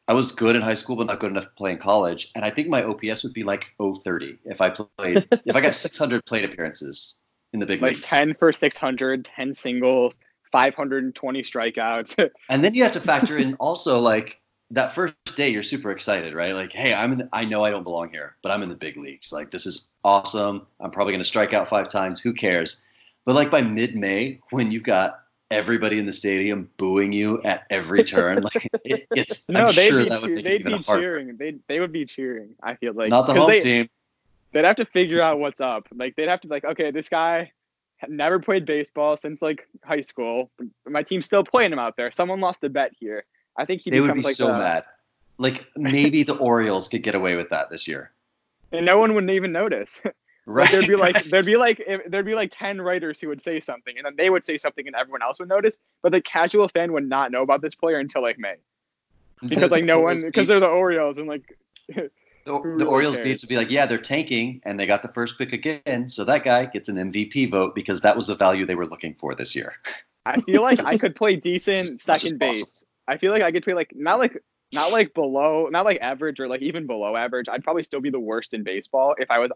C: I was good in high school, but not good enough to play in college. And I think my OPS would be like 030 if I played, if I got 600 plate appearances in the big leagues.
D: like
C: leagues.
D: 10 for 600, 10 singles, 520 strikeouts.
C: and then you have to factor in also like that first day you're super excited, right? Like, hey, I'm in I know I don't belong here, but I'm in the big leagues. Like this is awesome. I'm probably going to strike out five times. Who cares? But like by mid-May, when you've got everybody in the stadium booing you at every turn, like it, it's
D: no,
C: I'm
D: they'd
C: sure
D: be,
C: that would make
D: they'd be cheering. They they would be cheering. I feel like
C: Not the home
D: they,
C: team.
D: They'd have to figure out what's up. Like they'd have to be like, okay, this guy never played baseball since like high school. My team's still playing him out there. Someone lost a bet here. I think he
C: They would be
D: like
C: so
D: the-
C: mad. Like maybe the Orioles could get away with that this year.
D: and no one would even notice.
C: Right.
D: Like there'd be like there'd be like if, there'd be like ten writers who would say something, and then they would say something, and everyone else would notice. But the casual fan would not know about this player until like May, because like no one because they're the Orioles, and like
C: The, the Orioles
D: cares?
C: needs to be like, yeah, they're tanking, and they got the first pick again, so that guy gets an MVP vote because that was the value they were looking for this year.
D: I feel like I could play decent
C: Just as much as
D: second base. I feel like I could play like not like not like below, not like average or like even below average. I'd probably still be the worst in baseball if I was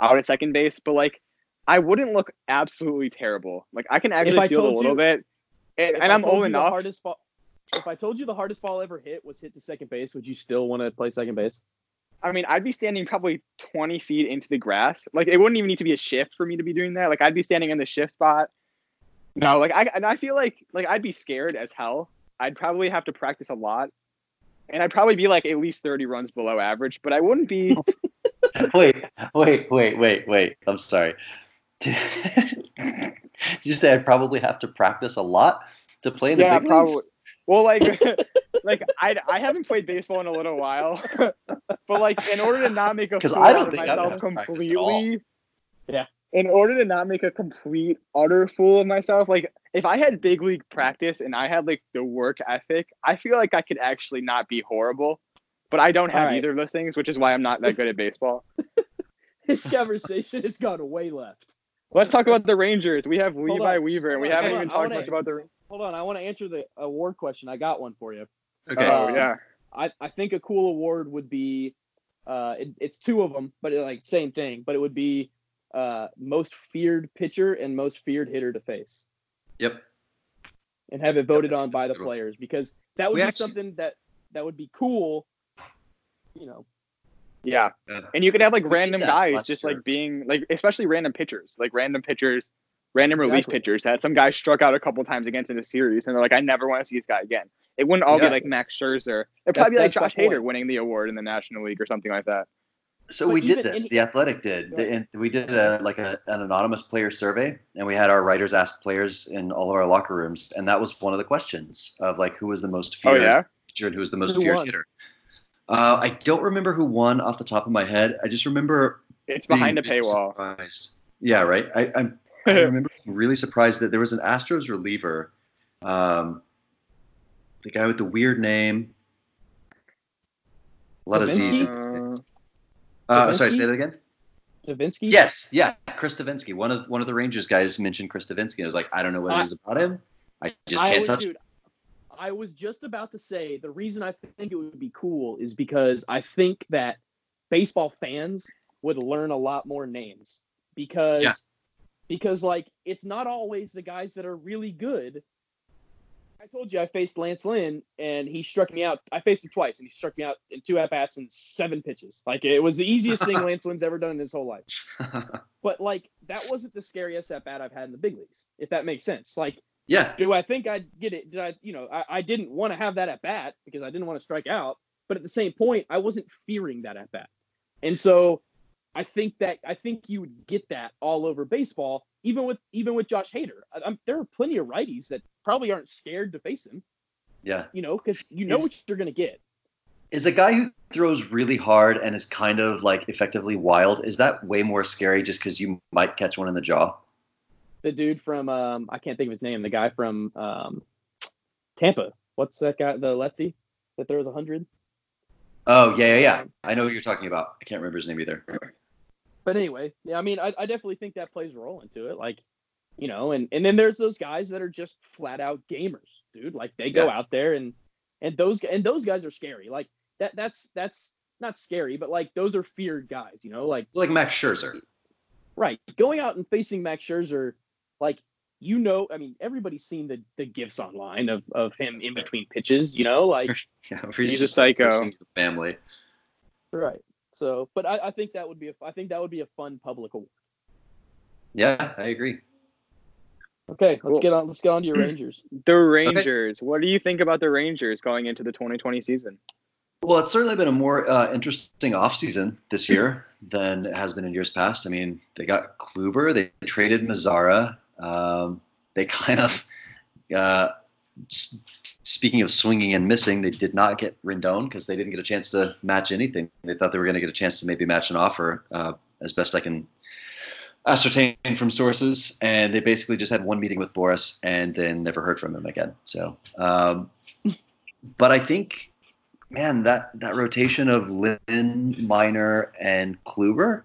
D: out at second base, but like I wouldn't look absolutely terrible. Like I can actually feel a little
B: you-
D: bit, and, and I'm old enough.
B: hardest ball, if I told you the hardest ball ever hit was hit to second base, would you still want to play second base?
D: I mean, I'd be standing probably 20 feet into the grass. Like, it wouldn't even need to be a shift for me to be doing that. Like, I'd be standing in the shift spot. No, like, I and I feel like like I'd be scared as hell. I'd probably have to practice a lot, and I'd probably be like at least 30 runs below average. But I wouldn't be.
C: wait, wait, wait, wait, wait. I'm sorry. Did you say I'd probably have to practice a lot to play in the
D: yeah,
C: big
D: probably.
C: leagues?
D: Well, like, like I I haven't played baseball in a little while, but like in order to not make a fool
C: I don't
D: out of
C: think
D: myself
C: have to practice at all.
D: completely,
B: Yeah.
D: In order to not make a complete utter fool of myself, like if I had big league practice and I had like the work ethic, I feel like I could actually not be horrible. But I don't have
B: All right.
D: either of those things, which is why I'm not that good at baseball.
B: This conversation has gone way left.
D: Let's talk about the Rangers. We have
B: Hold
D: Levi
B: on.
D: Weaver, and we
B: Hold
D: haven't
B: hold
D: even talked
B: wanna-
D: much about the.
B: Hold on, I want to answer the award question. I got one for you.
C: Okay.
D: Oh
B: Um,
D: yeah.
B: I, I think a cool award would be, uh, it, it's two of them, but it, like same thing. But it would be uh, most feared pitcher and most feared hitter to face,
C: Yep.
B: and have it voted on by the
C: That's
B: players because that would
C: We
B: be
C: actually-
B: something that that would be cool. You know,
D: Yeah.
C: Yeah.
D: And you could have like
C: We
D: random guys just
C: year.
D: like being like especially random pitchers, like random pitchers, random relief
B: Exactly.
D: pitchers that some guy struck out a couple times against in a series and they're like, I never want to see this guy again. It wouldn't all
C: Yeah.
D: be like Max Scherzer. It'd
B: That-
D: probably be like Josh
B: the
D: Hader winning the award in the National League or something like that.
C: So
B: But
C: we did this.
B: in-
C: The Athletic did.
B: Go
C: The, and we did a, like a, an anonymous player survey, and we had our writers ask players in all of our locker rooms, and that was one of the questions of like who was the most
D: Oh
C: feared
D: yeah.
C: pitcher and who was the most
B: Who
C: feared
B: won?
C: hitter. Uh, I don't remember who won off the top of my head. I just remember
D: It's behind
C: the
D: paywall.
C: surprised. Yeah, right. I, I'm, I remember really surprised that there was an Astros reliever, um, the guy with the weird name. A lot of Z's. in his name.
D: Uh,
C: sorry, say that again.
B: Devenski.
C: Yes, yeah, Chris Devenski. One of one of the Rangers guys mentioned Chris Devenski. I was like, I don't know what
B: I-
C: it is about him. I just can't
B: was,
C: touch.
B: dude, I was just about to say the reason I think it would be cool is because I think that baseball fans would learn a lot more names because
C: Yeah.
B: because like it's not always the guys that are really good. I told you I faced Lance Lynn and he struck me out. I faced him twice and he struck me out in two at bats and seven pitches. Like it was the easiest thing Lance Lynn's ever done in his whole life. But like that wasn't the scariest at bat I've had in the big leagues, if that makes sense. Like
C: yeah,
B: do I think I'd get it? Did I, you know, I, I didn't want to have that at bat because I didn't want to strike out. But at the same point, I wasn't fearing that at bat. And so I think that I think you would get that all over baseball, even with even with Josh Hader. I, I'm, there are plenty of righties that probably aren't scared to face him,
C: yeah.
B: you know, because you know
C: Is-
B: what you're going to get.
C: Is a guy who throws really hard and is kind of like effectively wild. Is that way more scary just because you might catch one in the jaw?
B: The dude from um, I can't think of his name. The guy from um, Tampa. What's that guy? The lefty that throws a hundred.
C: Oh yeah, yeah, yeah. I know what you're talking about. I can't remember his name either.
B: But anyway, yeah, I mean, I, I definitely think that plays a role into it. Like, you know, and and then there's those guys that are just flat out gamers, dude. Like they go
C: Yeah.
B: out there and and those and those guys are scary. Like that that's that's not scary, but like those are feared guys. You know, like
C: Like Max Scherzer.
B: right going out and facing Max Scherzer, like you know, I mean, everybody's seen the the gifs online of of him in between pitches. You know, like
C: Yeah,
D: He's a psycho.
C: Family.
B: right. So, but I, I think that would be a I think that would be a fun public award.
C: Yeah, I agree.
B: Okay, let's
D: Cool.
B: get on. Let's get on to your Rangers.
D: The Rangers. What do you think about the Rangers going into the 2020 season?
C: Well, it's certainly been a more uh, interesting offseason this year than it has been in years past. I mean, they got Kluber, they traded Mazara. Um, they kind of, uh, s- speaking of swinging and missing, they did not get Rendon because they didn't get a chance to match anything. They thought they were going to get a chance to maybe match an offer, uh, as best I can ascertain from sources. And they basically just had one meeting with Boras and then never heard from him again. So, um, but I think man, that that rotation of Lynn, Minor, and Kluber,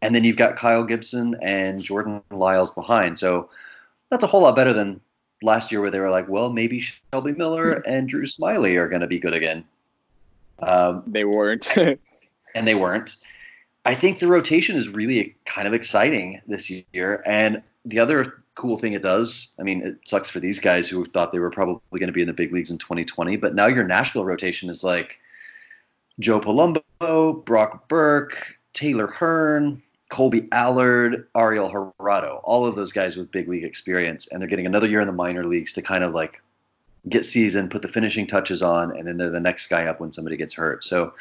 C: and then you've got Kyle Gibson and Jordan Lyles behind. So that's a whole lot better than last year, where they were like, well, maybe Shelby Miller and Drew Smyly are going to be good again, um,
D: They weren't.
C: and they weren't. I think the rotation is really kind of exciting this year, and the other cool thing it does, I mean, it sucks for these guys who thought they were probably going to be in the big leagues in 2020, but now your Nashville rotation is like Joe Palumbo, Brock Burke, Taylor Hearn, Kolby Allard, Ariel Jurado, all of those guys with big league experience, and they're getting another year in the minor leagues to kind of like get seasoned, put the finishing touches on, and then they're the next guy up when somebody gets hurt. So,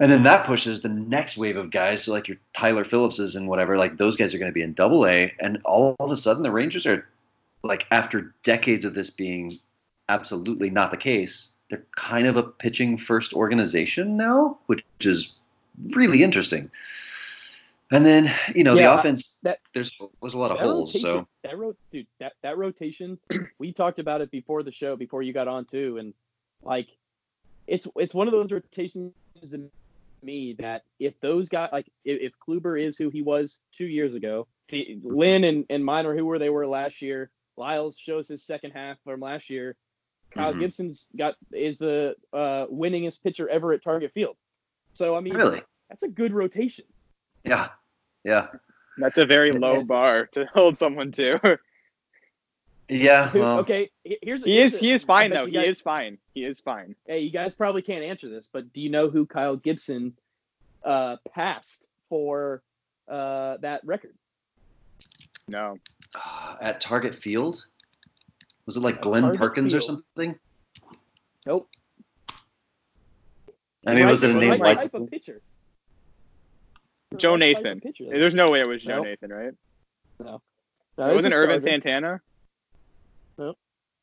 C: and then that pushes the next wave of guys, so like your Tyler Phillipses and whatever, like those guys are going to be in Double A, and all, of a sudden the Rangers are like after decades of this being absolutely not the case, they're kind of a pitching first organization now, which is really interesting. And then you know
B: Yeah,
C: the offense.
B: that-
C: there's there's a lot of holes.
B: rotation,
C: So
B: that ro- dude, that that rotation, we talked about it before the show, before you got on too, and like, it's it's one of those rotations to me that if those guys, like, if, if Kluber is who he was two years ago, the, Lynn and and Minor who were they were last year, Lyles shows his second half from last year. Kyle
C: Mhm.
B: Gibson's got is the uh, winningest pitcher ever at Target Field. So I mean,
C: really,
B: that's a good rotation.
C: Yeah, yeah,
D: That's a very
C: And-
D: low
C: and-
D: bar to hold someone to.
C: yeah. Well,
B: okay, he- here's
D: he
B: here's
D: is
B: a-
D: he is fine
B: bet
D: though.
B: you
D: He is fine. He is fine.
B: Hey, you guys probably can't answer this, but do you know who Kyle Gibson uh, passed for uh, that record?
D: No.
C: at Target Field, was it like
B: At
C: Glen
B: Target
C: Perkins or something?
B: Nope.
C: I mean,
B: Right-
C: was it a name
D: right-
C: like?
B: type of pitcher?
D: Joe
B: Right type of
D: Nathan.
B: pitcher.
D: There's no way it was Joe
B: Nope.
D: Nathan, right?
B: No,
D: it wasn't Ervin
B: starter.
D: Santana. No.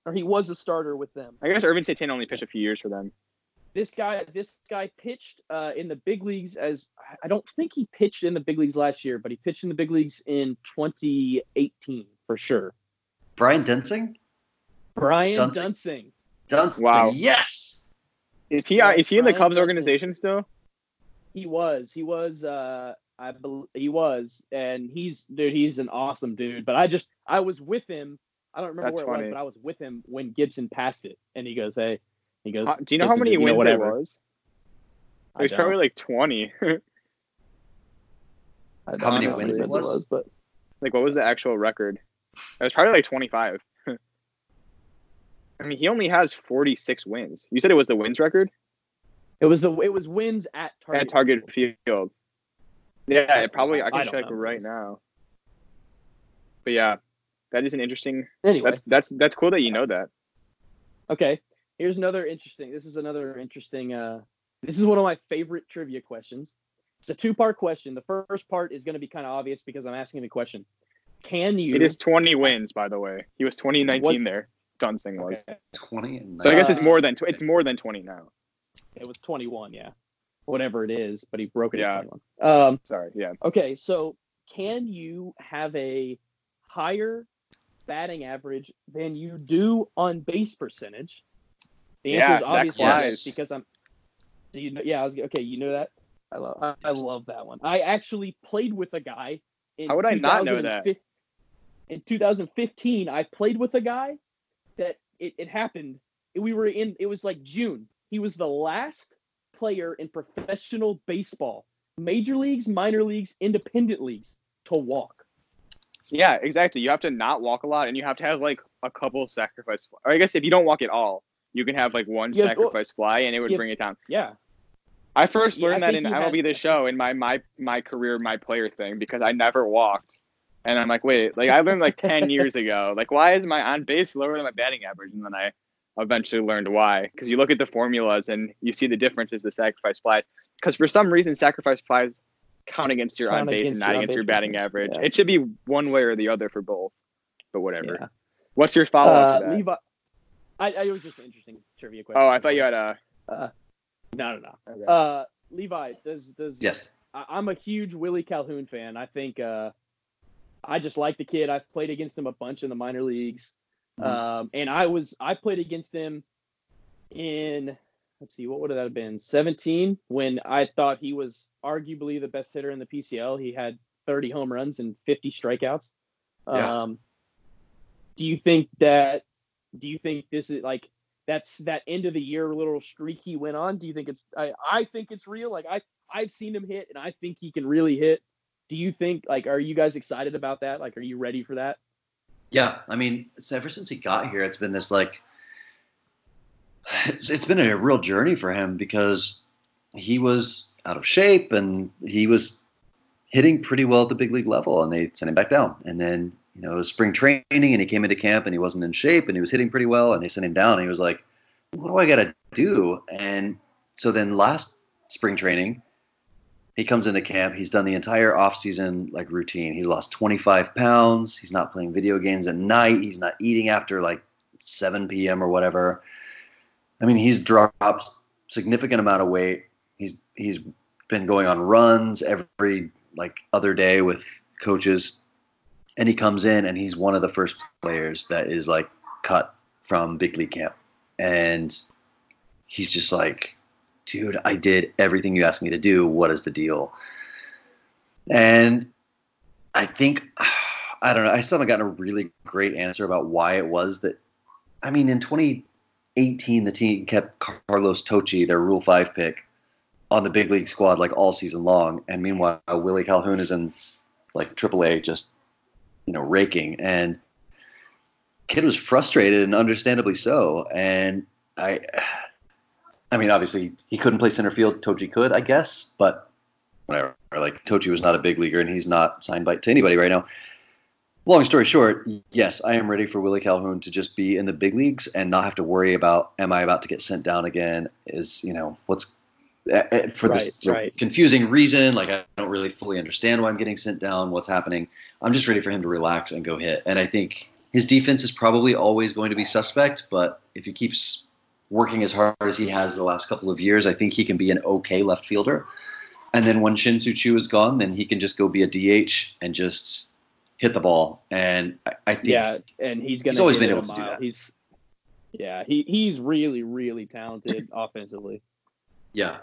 B: Or he was a starter with them.
D: I guess Ervin Santana only pitched a few years for them.
B: This guy, this guy pitched uh, in the big leagues as I don't think he pitched in the big leagues last year, but he pitched in the big leagues in 2018 for sure.
C: Brian Duensing?
B: Brian
C: Duensing?
B: Duensing.
C: Duensing.
D: Wow.
C: Yes.
D: Is he
B: Yes,
D: is he in the
B: Brian
D: Cubs
B: Dempsey.
D: organization still?
B: He was. He was. Uh, I bel he was, and he's dude. He's an awesome dude. But I just I was with him. I don't remember
D: That's
B: where it
D: funny.
B: was, but I was with him when Gibson passed it, and he goes, "Hey," he goes,
D: Uh, do you know how
B: Gibson,
D: many
B: you know,
D: wins it was? It was probably like 20.
B: I don't
C: How many
B: know
C: wins it was?
B: but
D: like what was the actual record? It was probably like 25. I mean, he only has 46 wins. You said it was the wins record
B: it was the it was wins at Target.
D: at Target Field. Yeah, it probably I
B: I
D: can
B: don't
D: check
B: know.
D: right now. But yeah, that is an interesting.
B: Anyway,
D: That's that's that's cool that you know that.
B: okay. Here's another interesting. This is another interesting. Uh, this is one of my favorite trivia questions. It's a two part question. The first part is going to be kind of obvious because I'm asking the question. Can you?
D: It is 20 wins, by the way. He was 2019 there. Duensing was.
B: Okay.
C: Twenty and
D: So I guess it's more than tw- it's more than 20 now.
B: It was 21, yeah. Whatever it is, but he broke it
D: Yeah.
B: at 21. Um,
D: Sorry, yeah.
B: okay, so can you have a higher batting average than you do on base percentage? The answer
D: Yeah,
B: is obviously yes, because I'm. Do you know? Yeah, I was okay. You know that. I love. I, I love that one. I actually played with a guy. In
D: How would I not know that?
B: 2015 In 2015, I played with a guy that it, it happened. We were in. It was like June. He was the last player in professional baseball, major leagues, minor leagues, independent leagues, to walk.
D: Yeah, exactly. You have to not walk a lot, and you have to have like a couple sacrifice. Or I guess if you don't walk at all, you can have like one
B: Yeah, well,
D: sacrifice fly, and it would
B: yeah.
D: bring it down.
B: Yeah.
D: I first
B: Yeah, I
D: learned that in MLB The Show in my my my career my player thing because I never walked, and I'm like, wait, like I learned like ten years ago, like why is my on base lower than my batting average? And then I eventually learned why because you look at the formulas and you see the differences the sacrifice flies because for some reason sacrifice flies count against your
B: Count
D: on base and not against your batting
B: percentage,
D: average.
B: yeah.
D: It should be one way or the other for both, but whatever.
B: Yeah.
D: What's your follow up?
B: Uh. Levi. I, I it was just an interesting trivia question.
D: oh, I thought you had a.
B: Uh, no, no, no.
D: Okay.
B: Uh, Levi, does does
C: Yes.
B: I, I'm a huge Willie Calhoun fan. I think uh, I just like the kid. I've played against him a bunch in the minor leagues,
C: Mhm.
B: um, and I was I played against him in let's see what would that have been 17 when I thought he was arguably the best hitter in the PCL. He had 30 home runs and 50 strikeouts.
C: Yeah.
B: Um, do you think that? Do you think this is like that's that end of the year little streak he went on? Do you think it's? I I think it's real. Like I I've seen him hit, and I think he can really hit. Do you think like are you guys excited about that? Like, are you ready for that?
C: Yeah, I mean, ever since he got here, it's been this like, it's, been a real journey for him because he was out of shape and he was hitting pretty well at the big league level, and they sent him back down. And then you know it was spring training, and he came into camp and he wasn't in shape, and he was hitting pretty well, and they sent him down. And he was like, "What do I got to do?" And so then last spring training, he comes into camp. He's done the entire offseason like routine. He's lost 25 pounds. He's not playing video games at night. He's not eating after like 7 p.m. or whatever. I mean, he's dropped significant amount of weight. He's he's been going on runs every like other day with coaches. And he comes in and he's one of the first players that is like cut from big league camp. And he's just like dude, I did everything you asked me to do. What is the deal? And I think, I don't know, I still haven't gotten a really great answer about why it was that. I mean, in 2018, the team kept Carlos Tocci, their Rule 5 pick, on the big league squad like all season long. And meanwhile, Willie Calhoun is in like AAA just, you know, raking. And kid was frustrated and understandably so. And I. I mean, obviously he couldn't play center field. Tocci could, I guess, but whatever. Like Tocci was not a big leaguer, and he's not signed by to anybody right now. Long story short, yes, I am ready for Willie Calhoun to just be in the big leagues and not have to worry about am I about to get sent down again? Is you know what's eh, eh, for this
B: Right, right.
C: confusing reason? Like I don't really fully understand why I'm getting sent down. What's happening? I'm just ready for him to relax and go hit. And I think his defense is probably always going to be suspect, but if he keeps working as hard as he has the last couple of years, I think he can be an okay left fielder. And then when Shin-Soo Choo is gone, then he can just go be a DH and just hit the ball. And I, I think
B: Yeah, and he's gonna.
C: He's always been able to do that.
B: He's yeah, he he's really really talented offensively.
C: Yeah,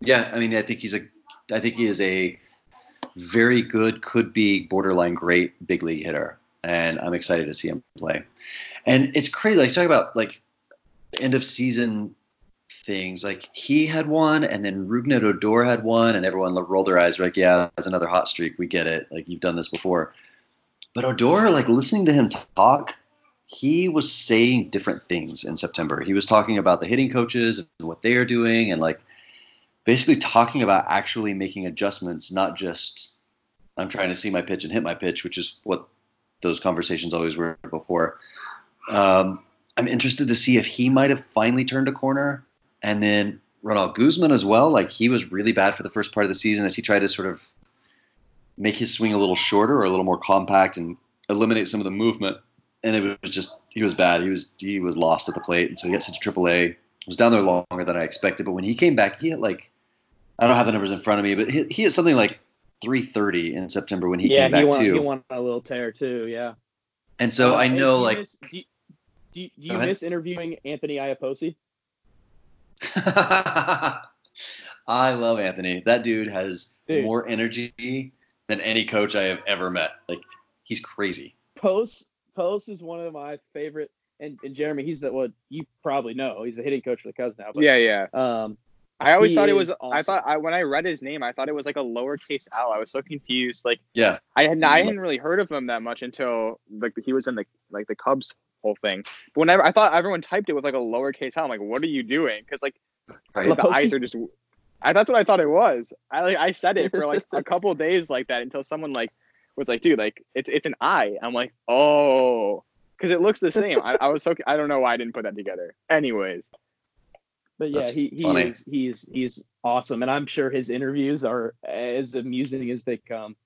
C: yeah. I mean, I think he's a, I think he is a very good, could be borderline great big league hitter, and I'm excited to see him play. And it's crazy. Like talk about like end of season things. Like he had one, and then Rougned Odor had one, and everyone rolled their eyes. Like, yeah, that's another hot streak. We get it. Like you've done this before. But Odor, like listening to him talk, he was saying different things in September. He was talking about the hitting coaches and what they are doing, and like basically talking about actually making adjustments, not just I'm trying to see my pitch and hit my pitch, which is what those conversations always were before. Um, I'm interested to see if he might have finally turned a corner, and then Ronald Guzman as well. Like he was really bad for the first part of the season as he tried to sort of make his swing a little shorter or a little more compact and eliminate some of the movement. And it was just he was bad. He was he was lost at the plate, and so he got sent to AAA. Was down there longer than I expected, but when he came back, he hit like I don't have the numbers in front of me, but he, he hit something like 330 in September when he
B: yeah,
C: came back
B: he won.
C: too.
B: He won a little tear too. Yeah.
C: And so
B: Uh,
C: I know like
B: do, you- do, you- do you miss interviewing Anthony Iapoce?
C: I love Anthony. That dude has
B: Dude.
C: more energy than any coach I have ever met. Like he's crazy.
B: Post Post is one of my favorite, and, and Jeremy, he's the what you probably know. He's the hitting coach for the Cubs now. But,
D: Yeah, yeah.
B: Um,
D: I always thought it was.
B: is
D: I thought I when I read his name, I thought it was like a lowercase L. I was so confused. Like
C: Yeah.
D: I had I hadn't really heard of him that much until like he was in the like the Cubs whole thing. But whenever I thought everyone typed it with like a lowercase L, I'm like, what are you doing? Because like
C: Right.
D: the eyes are just. I that's what I thought it was. I like I said it for like a couple days like that until someone like was like, dude, like it's it's an I. I'm like, oh, because it looks the same. I, I was so I don't know why I didn't put that together. Anyways,
B: But yeah,
C: That's
B: he, he
C: funny.
B: is he's he's awesome, and I'm sure his interviews are as amusing as they come.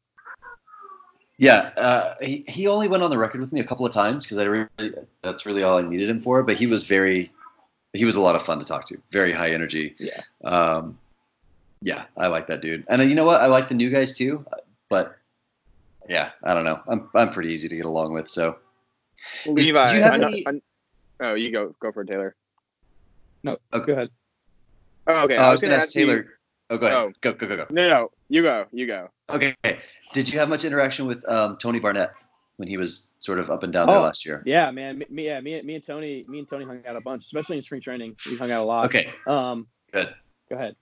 C: Yeah, uh, he he only went on the record with me a couple of times because I really that's really all I needed him for. But he was very, he was a lot of fun to talk to. Very high energy.
B: Yeah.
C: Um, yeah, I like that dude. And uh, you know what? I like the new guys too. But yeah, I don't know. I'm I'm pretty easy to get along with. So
D: Levi.
C: do you have
D: ano-
C: any-
D: an- oh, you go go for it, Taylor.
B: No,
C: Okay.
B: go ahead.
D: Oh, okay.
C: Uh, I was gonna ask
D: ask you-
C: Taylor. Oh, go ahead.
D: Oh.
C: Go go go go.
D: No, no, no, you go. You go.
C: Okay. Did you have much interaction with um, Tony Barnette when he was sort of up and down there
B: Oh.
C: last year?
B: Yeah, man. Me, yeah, me, me and Tony, me and Tony hung out a bunch, especially in spring training. We hung out a lot.
C: Okay.
B: Um,
C: Good.
B: go ahead.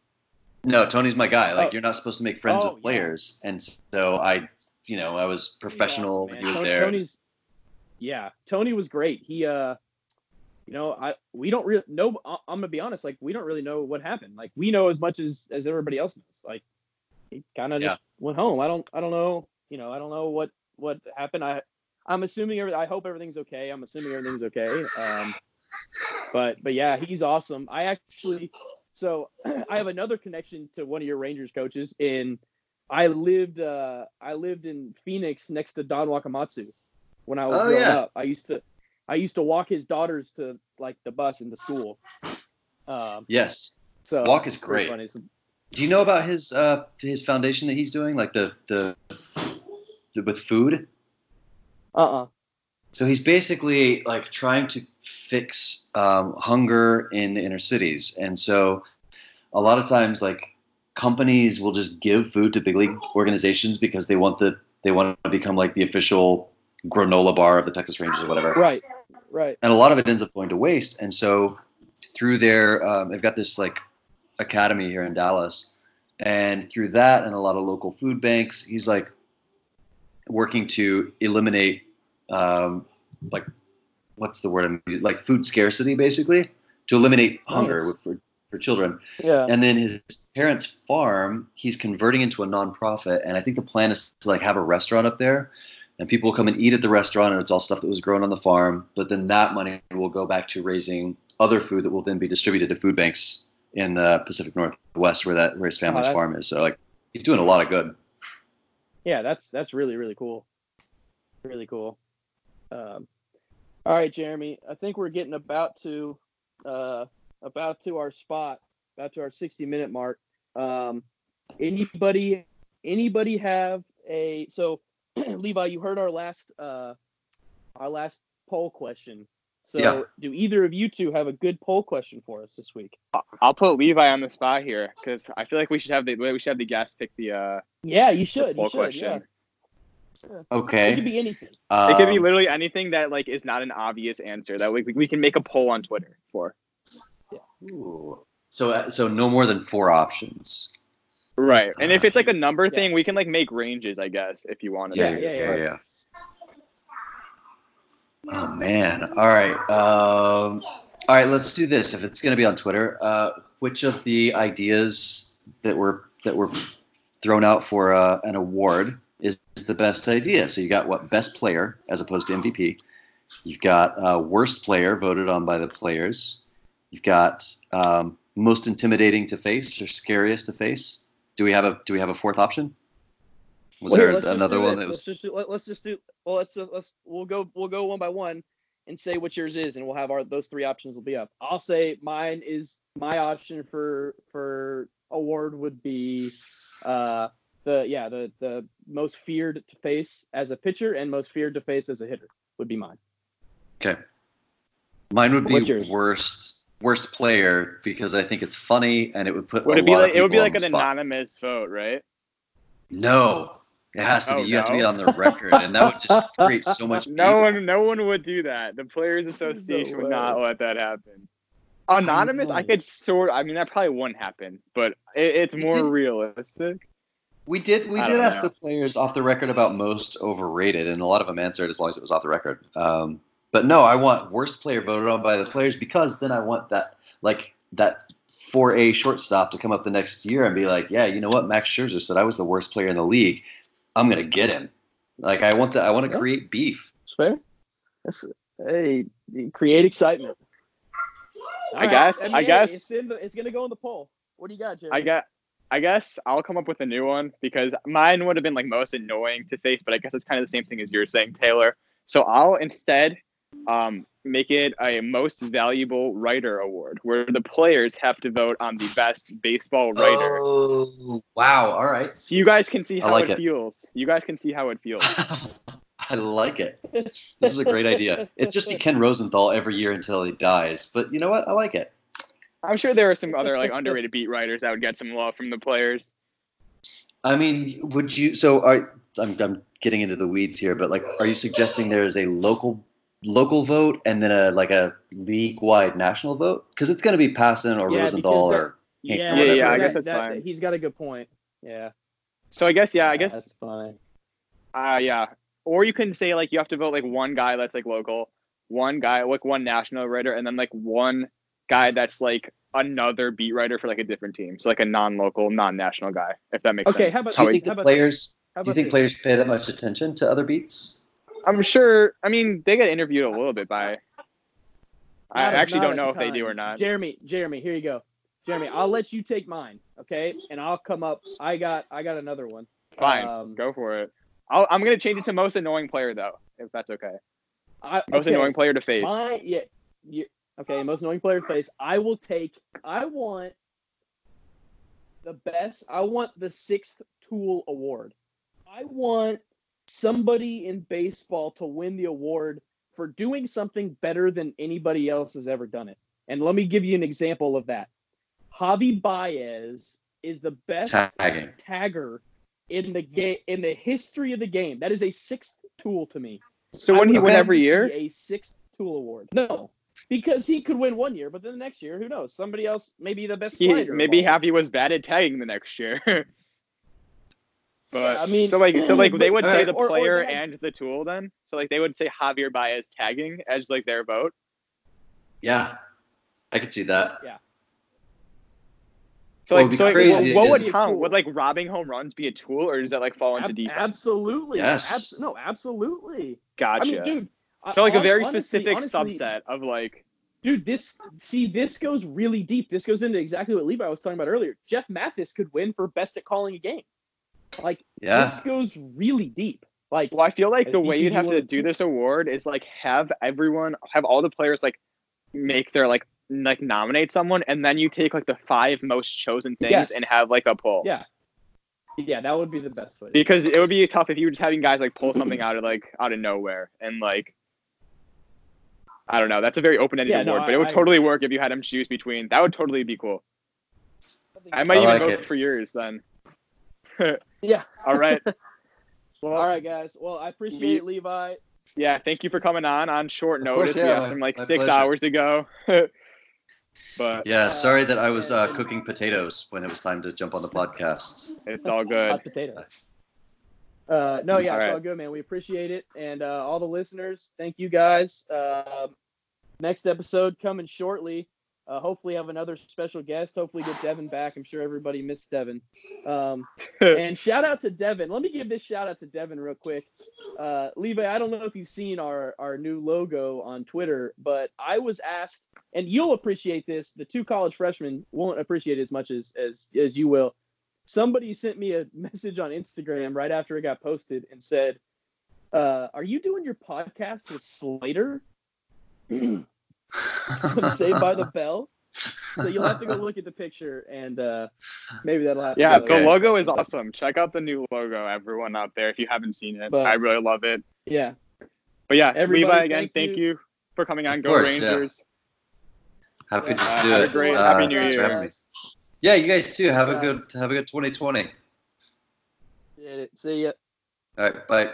C: No, Tony's my guy. Like
B: Oh.
C: you're not supposed to make friends
B: Oh,
C: with
B: yeah.
C: players, and so I, you know, I was professional
B: awesome,
C: when he was
B: Tony-
C: there.
B: Tony's, yeah, Tony was great. He, uh, you know, I we don't really know. I'm gonna be honest. Like we don't really know what happened. Like we know as much as as everybody else knows. Like he kind of
C: Yeah.
B: just went home. I don't. I don't know. You know, I don't know what what happened. I I'm assuming. Every, I hope everything's okay. I'm assuming everything's okay. Um, but but yeah, he's awesome. I actually, so I have another connection to one of your Rangers coaches. In I lived uh I lived in Phoenix next to Don Wakamatsu when I was
C: Oh,
B: growing
C: yeah.
B: up. I used to I used to walk his daughters to like the bus into school. Um,
C: yes.
B: so
C: Walk is great. Do you know about his uh his foundation that he's doing, like the the, the with food?
B: Uh-uh.
C: So he's basically like trying to fix um, hunger in the inner cities, and so a lot of times like companies will just give food to big league organizations because they want the they want to become like the official granola bar of the Texas Rangers or whatever.
B: Right. Right.
C: and a lot of it ends up going to waste. And so through their, um, they've got this like academy here in Dallas, and through that and a lot of local food banks, he's like working to eliminate, um, like, what's the word? I'm using? Like food scarcity, basically, to eliminate hunger
B: Nice.
C: for for children.
B: Yeah.
C: And then his parents' farm, he's converting into a nonprofit, and I think the plan is to like have a restaurant up there, and people will come and eat at the restaurant, and it's all stuff that was grown on the farm. But then that money will go back to raising other food that will then be distributed to food banks in the Pacific Northwest, where that where his family's
B: that-
C: farm is. So like he's doing a lot of good.
B: yeah, that's that's really really cool. Really cool. Um, all right, Jeremy. I think we're getting about to uh, about to our spot, about to our sixty minute mark. Um, anybody anybody have a so Levi? You heard our last uh, our last poll question. So
C: Yeah.
B: do either of you two have a good poll question for us this week?
D: I'll put Levi on the spot here because I feel like we should have the we should have the guest pick the uh
B: Yeah, you should.
D: poll
B: You should.
D: question.
B: Yeah. It could be anything.
D: It could be
C: Um,
D: literally anything that like is not an obvious answer that we, we can make a poll on Twitter for.
C: ooh. So uh, so no more than four options.
D: Right. And if it's like a number
B: Yeah.
D: thing, we can like make ranges, I guess, if you want
C: Yeah,
D: to.
C: yeah,
B: yeah,
C: yeah.
B: yeah.
C: Oh man! All right, um, all right. Let's do this. If it's going to be on Twitter, uh, which of the ideas that were that were thrown out for uh, an award is the best idea? So you got what best player as opposed to MVP. You've got uh, worst player voted on by the players. You've got um, most intimidating to face or scariest to face. Do we have a Do we have a fourth option? Was
B: Well, here,
C: there
B: let's just
C: another
B: do
C: one
B: this.
C: that
B: let's just do, let, us just do well let's let's we'll go we'll go one by one and say what yours is and we'll have our those three options will be up i'll say mine is my option for for award would be uh the yeah the the most feared to face as a pitcher and most feared to face as a hitter would be mine
C: Okay. Mine would be worst worst player because I think it's funny and it would put.
D: Would
C: a
D: it be
C: lot of
D: like it would be like an
C: spot.
D: anonymous vote, right?
C: No, it has to
D: Oh,
C: be. You have to be on the record, and that would just create so much.
D: No
C: beef.
D: one no one would do that. The Players Association would not let that happen. Anonymous, I
C: know.
D: could sort. I mean, that probably wouldn't happen, but it, it's more
C: did-
D: realistic.
C: We did we
D: I
C: did ask
D: know.
C: the players off the record about most overrated, and a lot of them answered as long as it was off the record. Um, but no, I want worst player voted on by the players because then I want that like that four A shortstop to come up the next year and be like, yeah, you know what, Max Scherzer said I was the worst player in the league. I'm gonna get him. Like I want the I want to
B: Yeah.
C: create beef.
B: That's fair. That's hey, create excitement.
D: I guess- I
B: NBA,
D: guess-
B: it's in the, it's gonna go in the poll. What do you got, Jeremy?
D: I got. I guess I'll come up with a new one because mine would have been like most annoying to face, but I guess it's kind of the same thing as you're saying, Taylor. So I'll instead um, make it a most valuable writer award, where the players have to vote on the best baseball writer.
C: Oh wow! All right.
D: So you guys can see how
C: like
D: it,
C: it.
D: feels. You guys can see how it feels.
C: I like it. This is a great idea. It'd just be Ken Rosenthal every year until he dies. But you know what? I like it.
D: I'm sure there are some other like underrated beat writers that would get some love from the players.
C: I mean, would you? So, are, I'm I'm getting into the weeds here, but like, are you suggesting there is a local local vote and then a like a league wide national vote? Because it's going to be Passan or
B: Yeah,
C: Rosenthal
B: because
C: or
B: yeah,
C: Yeah, yeah,
B: because
C: I
D: guess that's
B: that-
D: fine.
B: He's got a good point. Yeah.
D: So I guess yeah, I guess
B: that's fine.
D: Uh yeah. Or you can say like you have to vote like one guy that's like local, one guy like one national writer, and then like one guy that's like another beat writer for like a different team. So like a non-local, non-national guy, if that makes
B: Okay,
D: sense.
B: Okay, how about
C: do you
B: how
C: think the
B: about
C: players?
B: how
C: Do you
B: about
C: think
B: this?
C: players pay that much attention to other beats?
D: I'm sure. I mean, they get interviewed a little bit by. I
B: Not
D: actually don't know if they do or not.
B: Jeremy, Jeremy, here you go. Jeremy, I'll let you take mine, okay? And I'll come up. I got I got another one.
D: Fine,
B: Um,
D: go for it. I'll, I'm gonna change it to most annoying player though, if that's okay.
B: I,
D: Most
B: okay,
D: annoying player to face.
B: My yeah, okay. Most annoying player to face. I will take. I want the best. I want the sixth tool award. I want somebody in baseball to win the award for doing something better than anybody else has ever done it. And let me give you an example of that. Javi Baez is the best
C: Tagging.
B: tagger in the game in the history of the game. That is a sixth tool to me.
D: So
B: I
D: when he
B: would
D: win every year,
B: a sixth tool award. No, because he could win one year, but then the next year, who knows? Somebody else, maybe the best.
D: he,
B: slider
D: maybe
B: all.
D: Happy was bad at tagging the next year. but
B: I mean,
D: so like so like they would say
C: uh,
D: the
B: Or- or
D: player
B: that-
D: and the tool then. So like they would say Javier Baez tagging as like their vote.
C: Yeah, I could see that.
D: Yeah.
C: So
D: like, so like, what, what would count?
B: cool.
D: Would like robbing home runs be a tool, or does that like fall into
B: Ab-
D: defense?
B: absolutely.
C: Yes.
B: Abs- no, absolutely.
D: Gotcha.
B: I mean, dude.
D: So like a very
B: honestly-
D: specific
B: honestly,
D: subset of like
B: Dude, this see this goes really deep. This goes into exactly what Levi was talking about earlier. Jeff Mathis could win for best at calling a game. Like
C: Yeah.
B: this goes really deep. Like
D: Well, I feel like the way you'd have to do
B: do.
D: this award is like have everyone, have all the players like make their like like nominate someone, and then you take like the five most chosen things
B: Yes.
D: and have like a poll.
B: yeah. Yeah, that would be the best way.
D: Because it would be tough if you were just having guys like pull something out of like out of nowhere and like. I don't know. That's a very open-ended
B: Yeah, no,
D: award, but
B: I-
D: it would
B: I-
D: totally work if you had them choose between. That would totally be cool. I might
C: I
D: even
C: like
D: vote
C: it.
D: for yours then.
B: Yeah.
D: All right. Well,
B: All right, guys. Well, I appreciate it, Levi.
D: Yeah, thank you for coming on on short notice.
C: course,
D: we
C: yeah,
D: asked him like
C: my
D: six
C: pleasure.
D: hours ago. but
C: Yeah, sorry that I was uh, cooking potatoes when it was time to jump on the podcast.
D: it's all good.
B: Hot potatoes. Uh, no, yeah,
D: All
B: it's
D: right.
B: all good, man. We appreciate it, and uh, all the listeners, thank you guys. Um next episode coming shortly. Uh, hopefully, have another special guest. Hopefully, get Devin back. I'm sure everybody missed Devin. Um, and shout out to Devin. Let me give this shout out to Devin real quick. Uh, Levi, I don't know if you've seen our our new logo on Twitter, but I was asked, and you'll appreciate this. The two college freshmen won't appreciate it as much as as as you will. Somebody sent me a message on Instagram right after it got posted and said, uh, "Are you doing your podcast with Slater from Saved by the Bell?" So you'll have to go look at the picture, and uh, maybe that'll happen.
D: Yeah, the logo is awesome. Check out the new logo, everyone out there, if you haven't seen it.
B: But-
D: I really love it.
B: Yeah,
D: But yeah,
B: Everybody,
D: Levi again,
B: thank
D: thank,
B: you.
D: you. for coming on.
C: Of
D: Go
C: course, yeah.
D: Rangers.
C: Happy to
B: Yeah.
C: do
D: Have a
C: it.
D: great-
C: Uh,
D: Happy New Year.
C: having me. Yeah, you guys too. Have a good have a good 2020.
B: See ya.
C: All right, bye.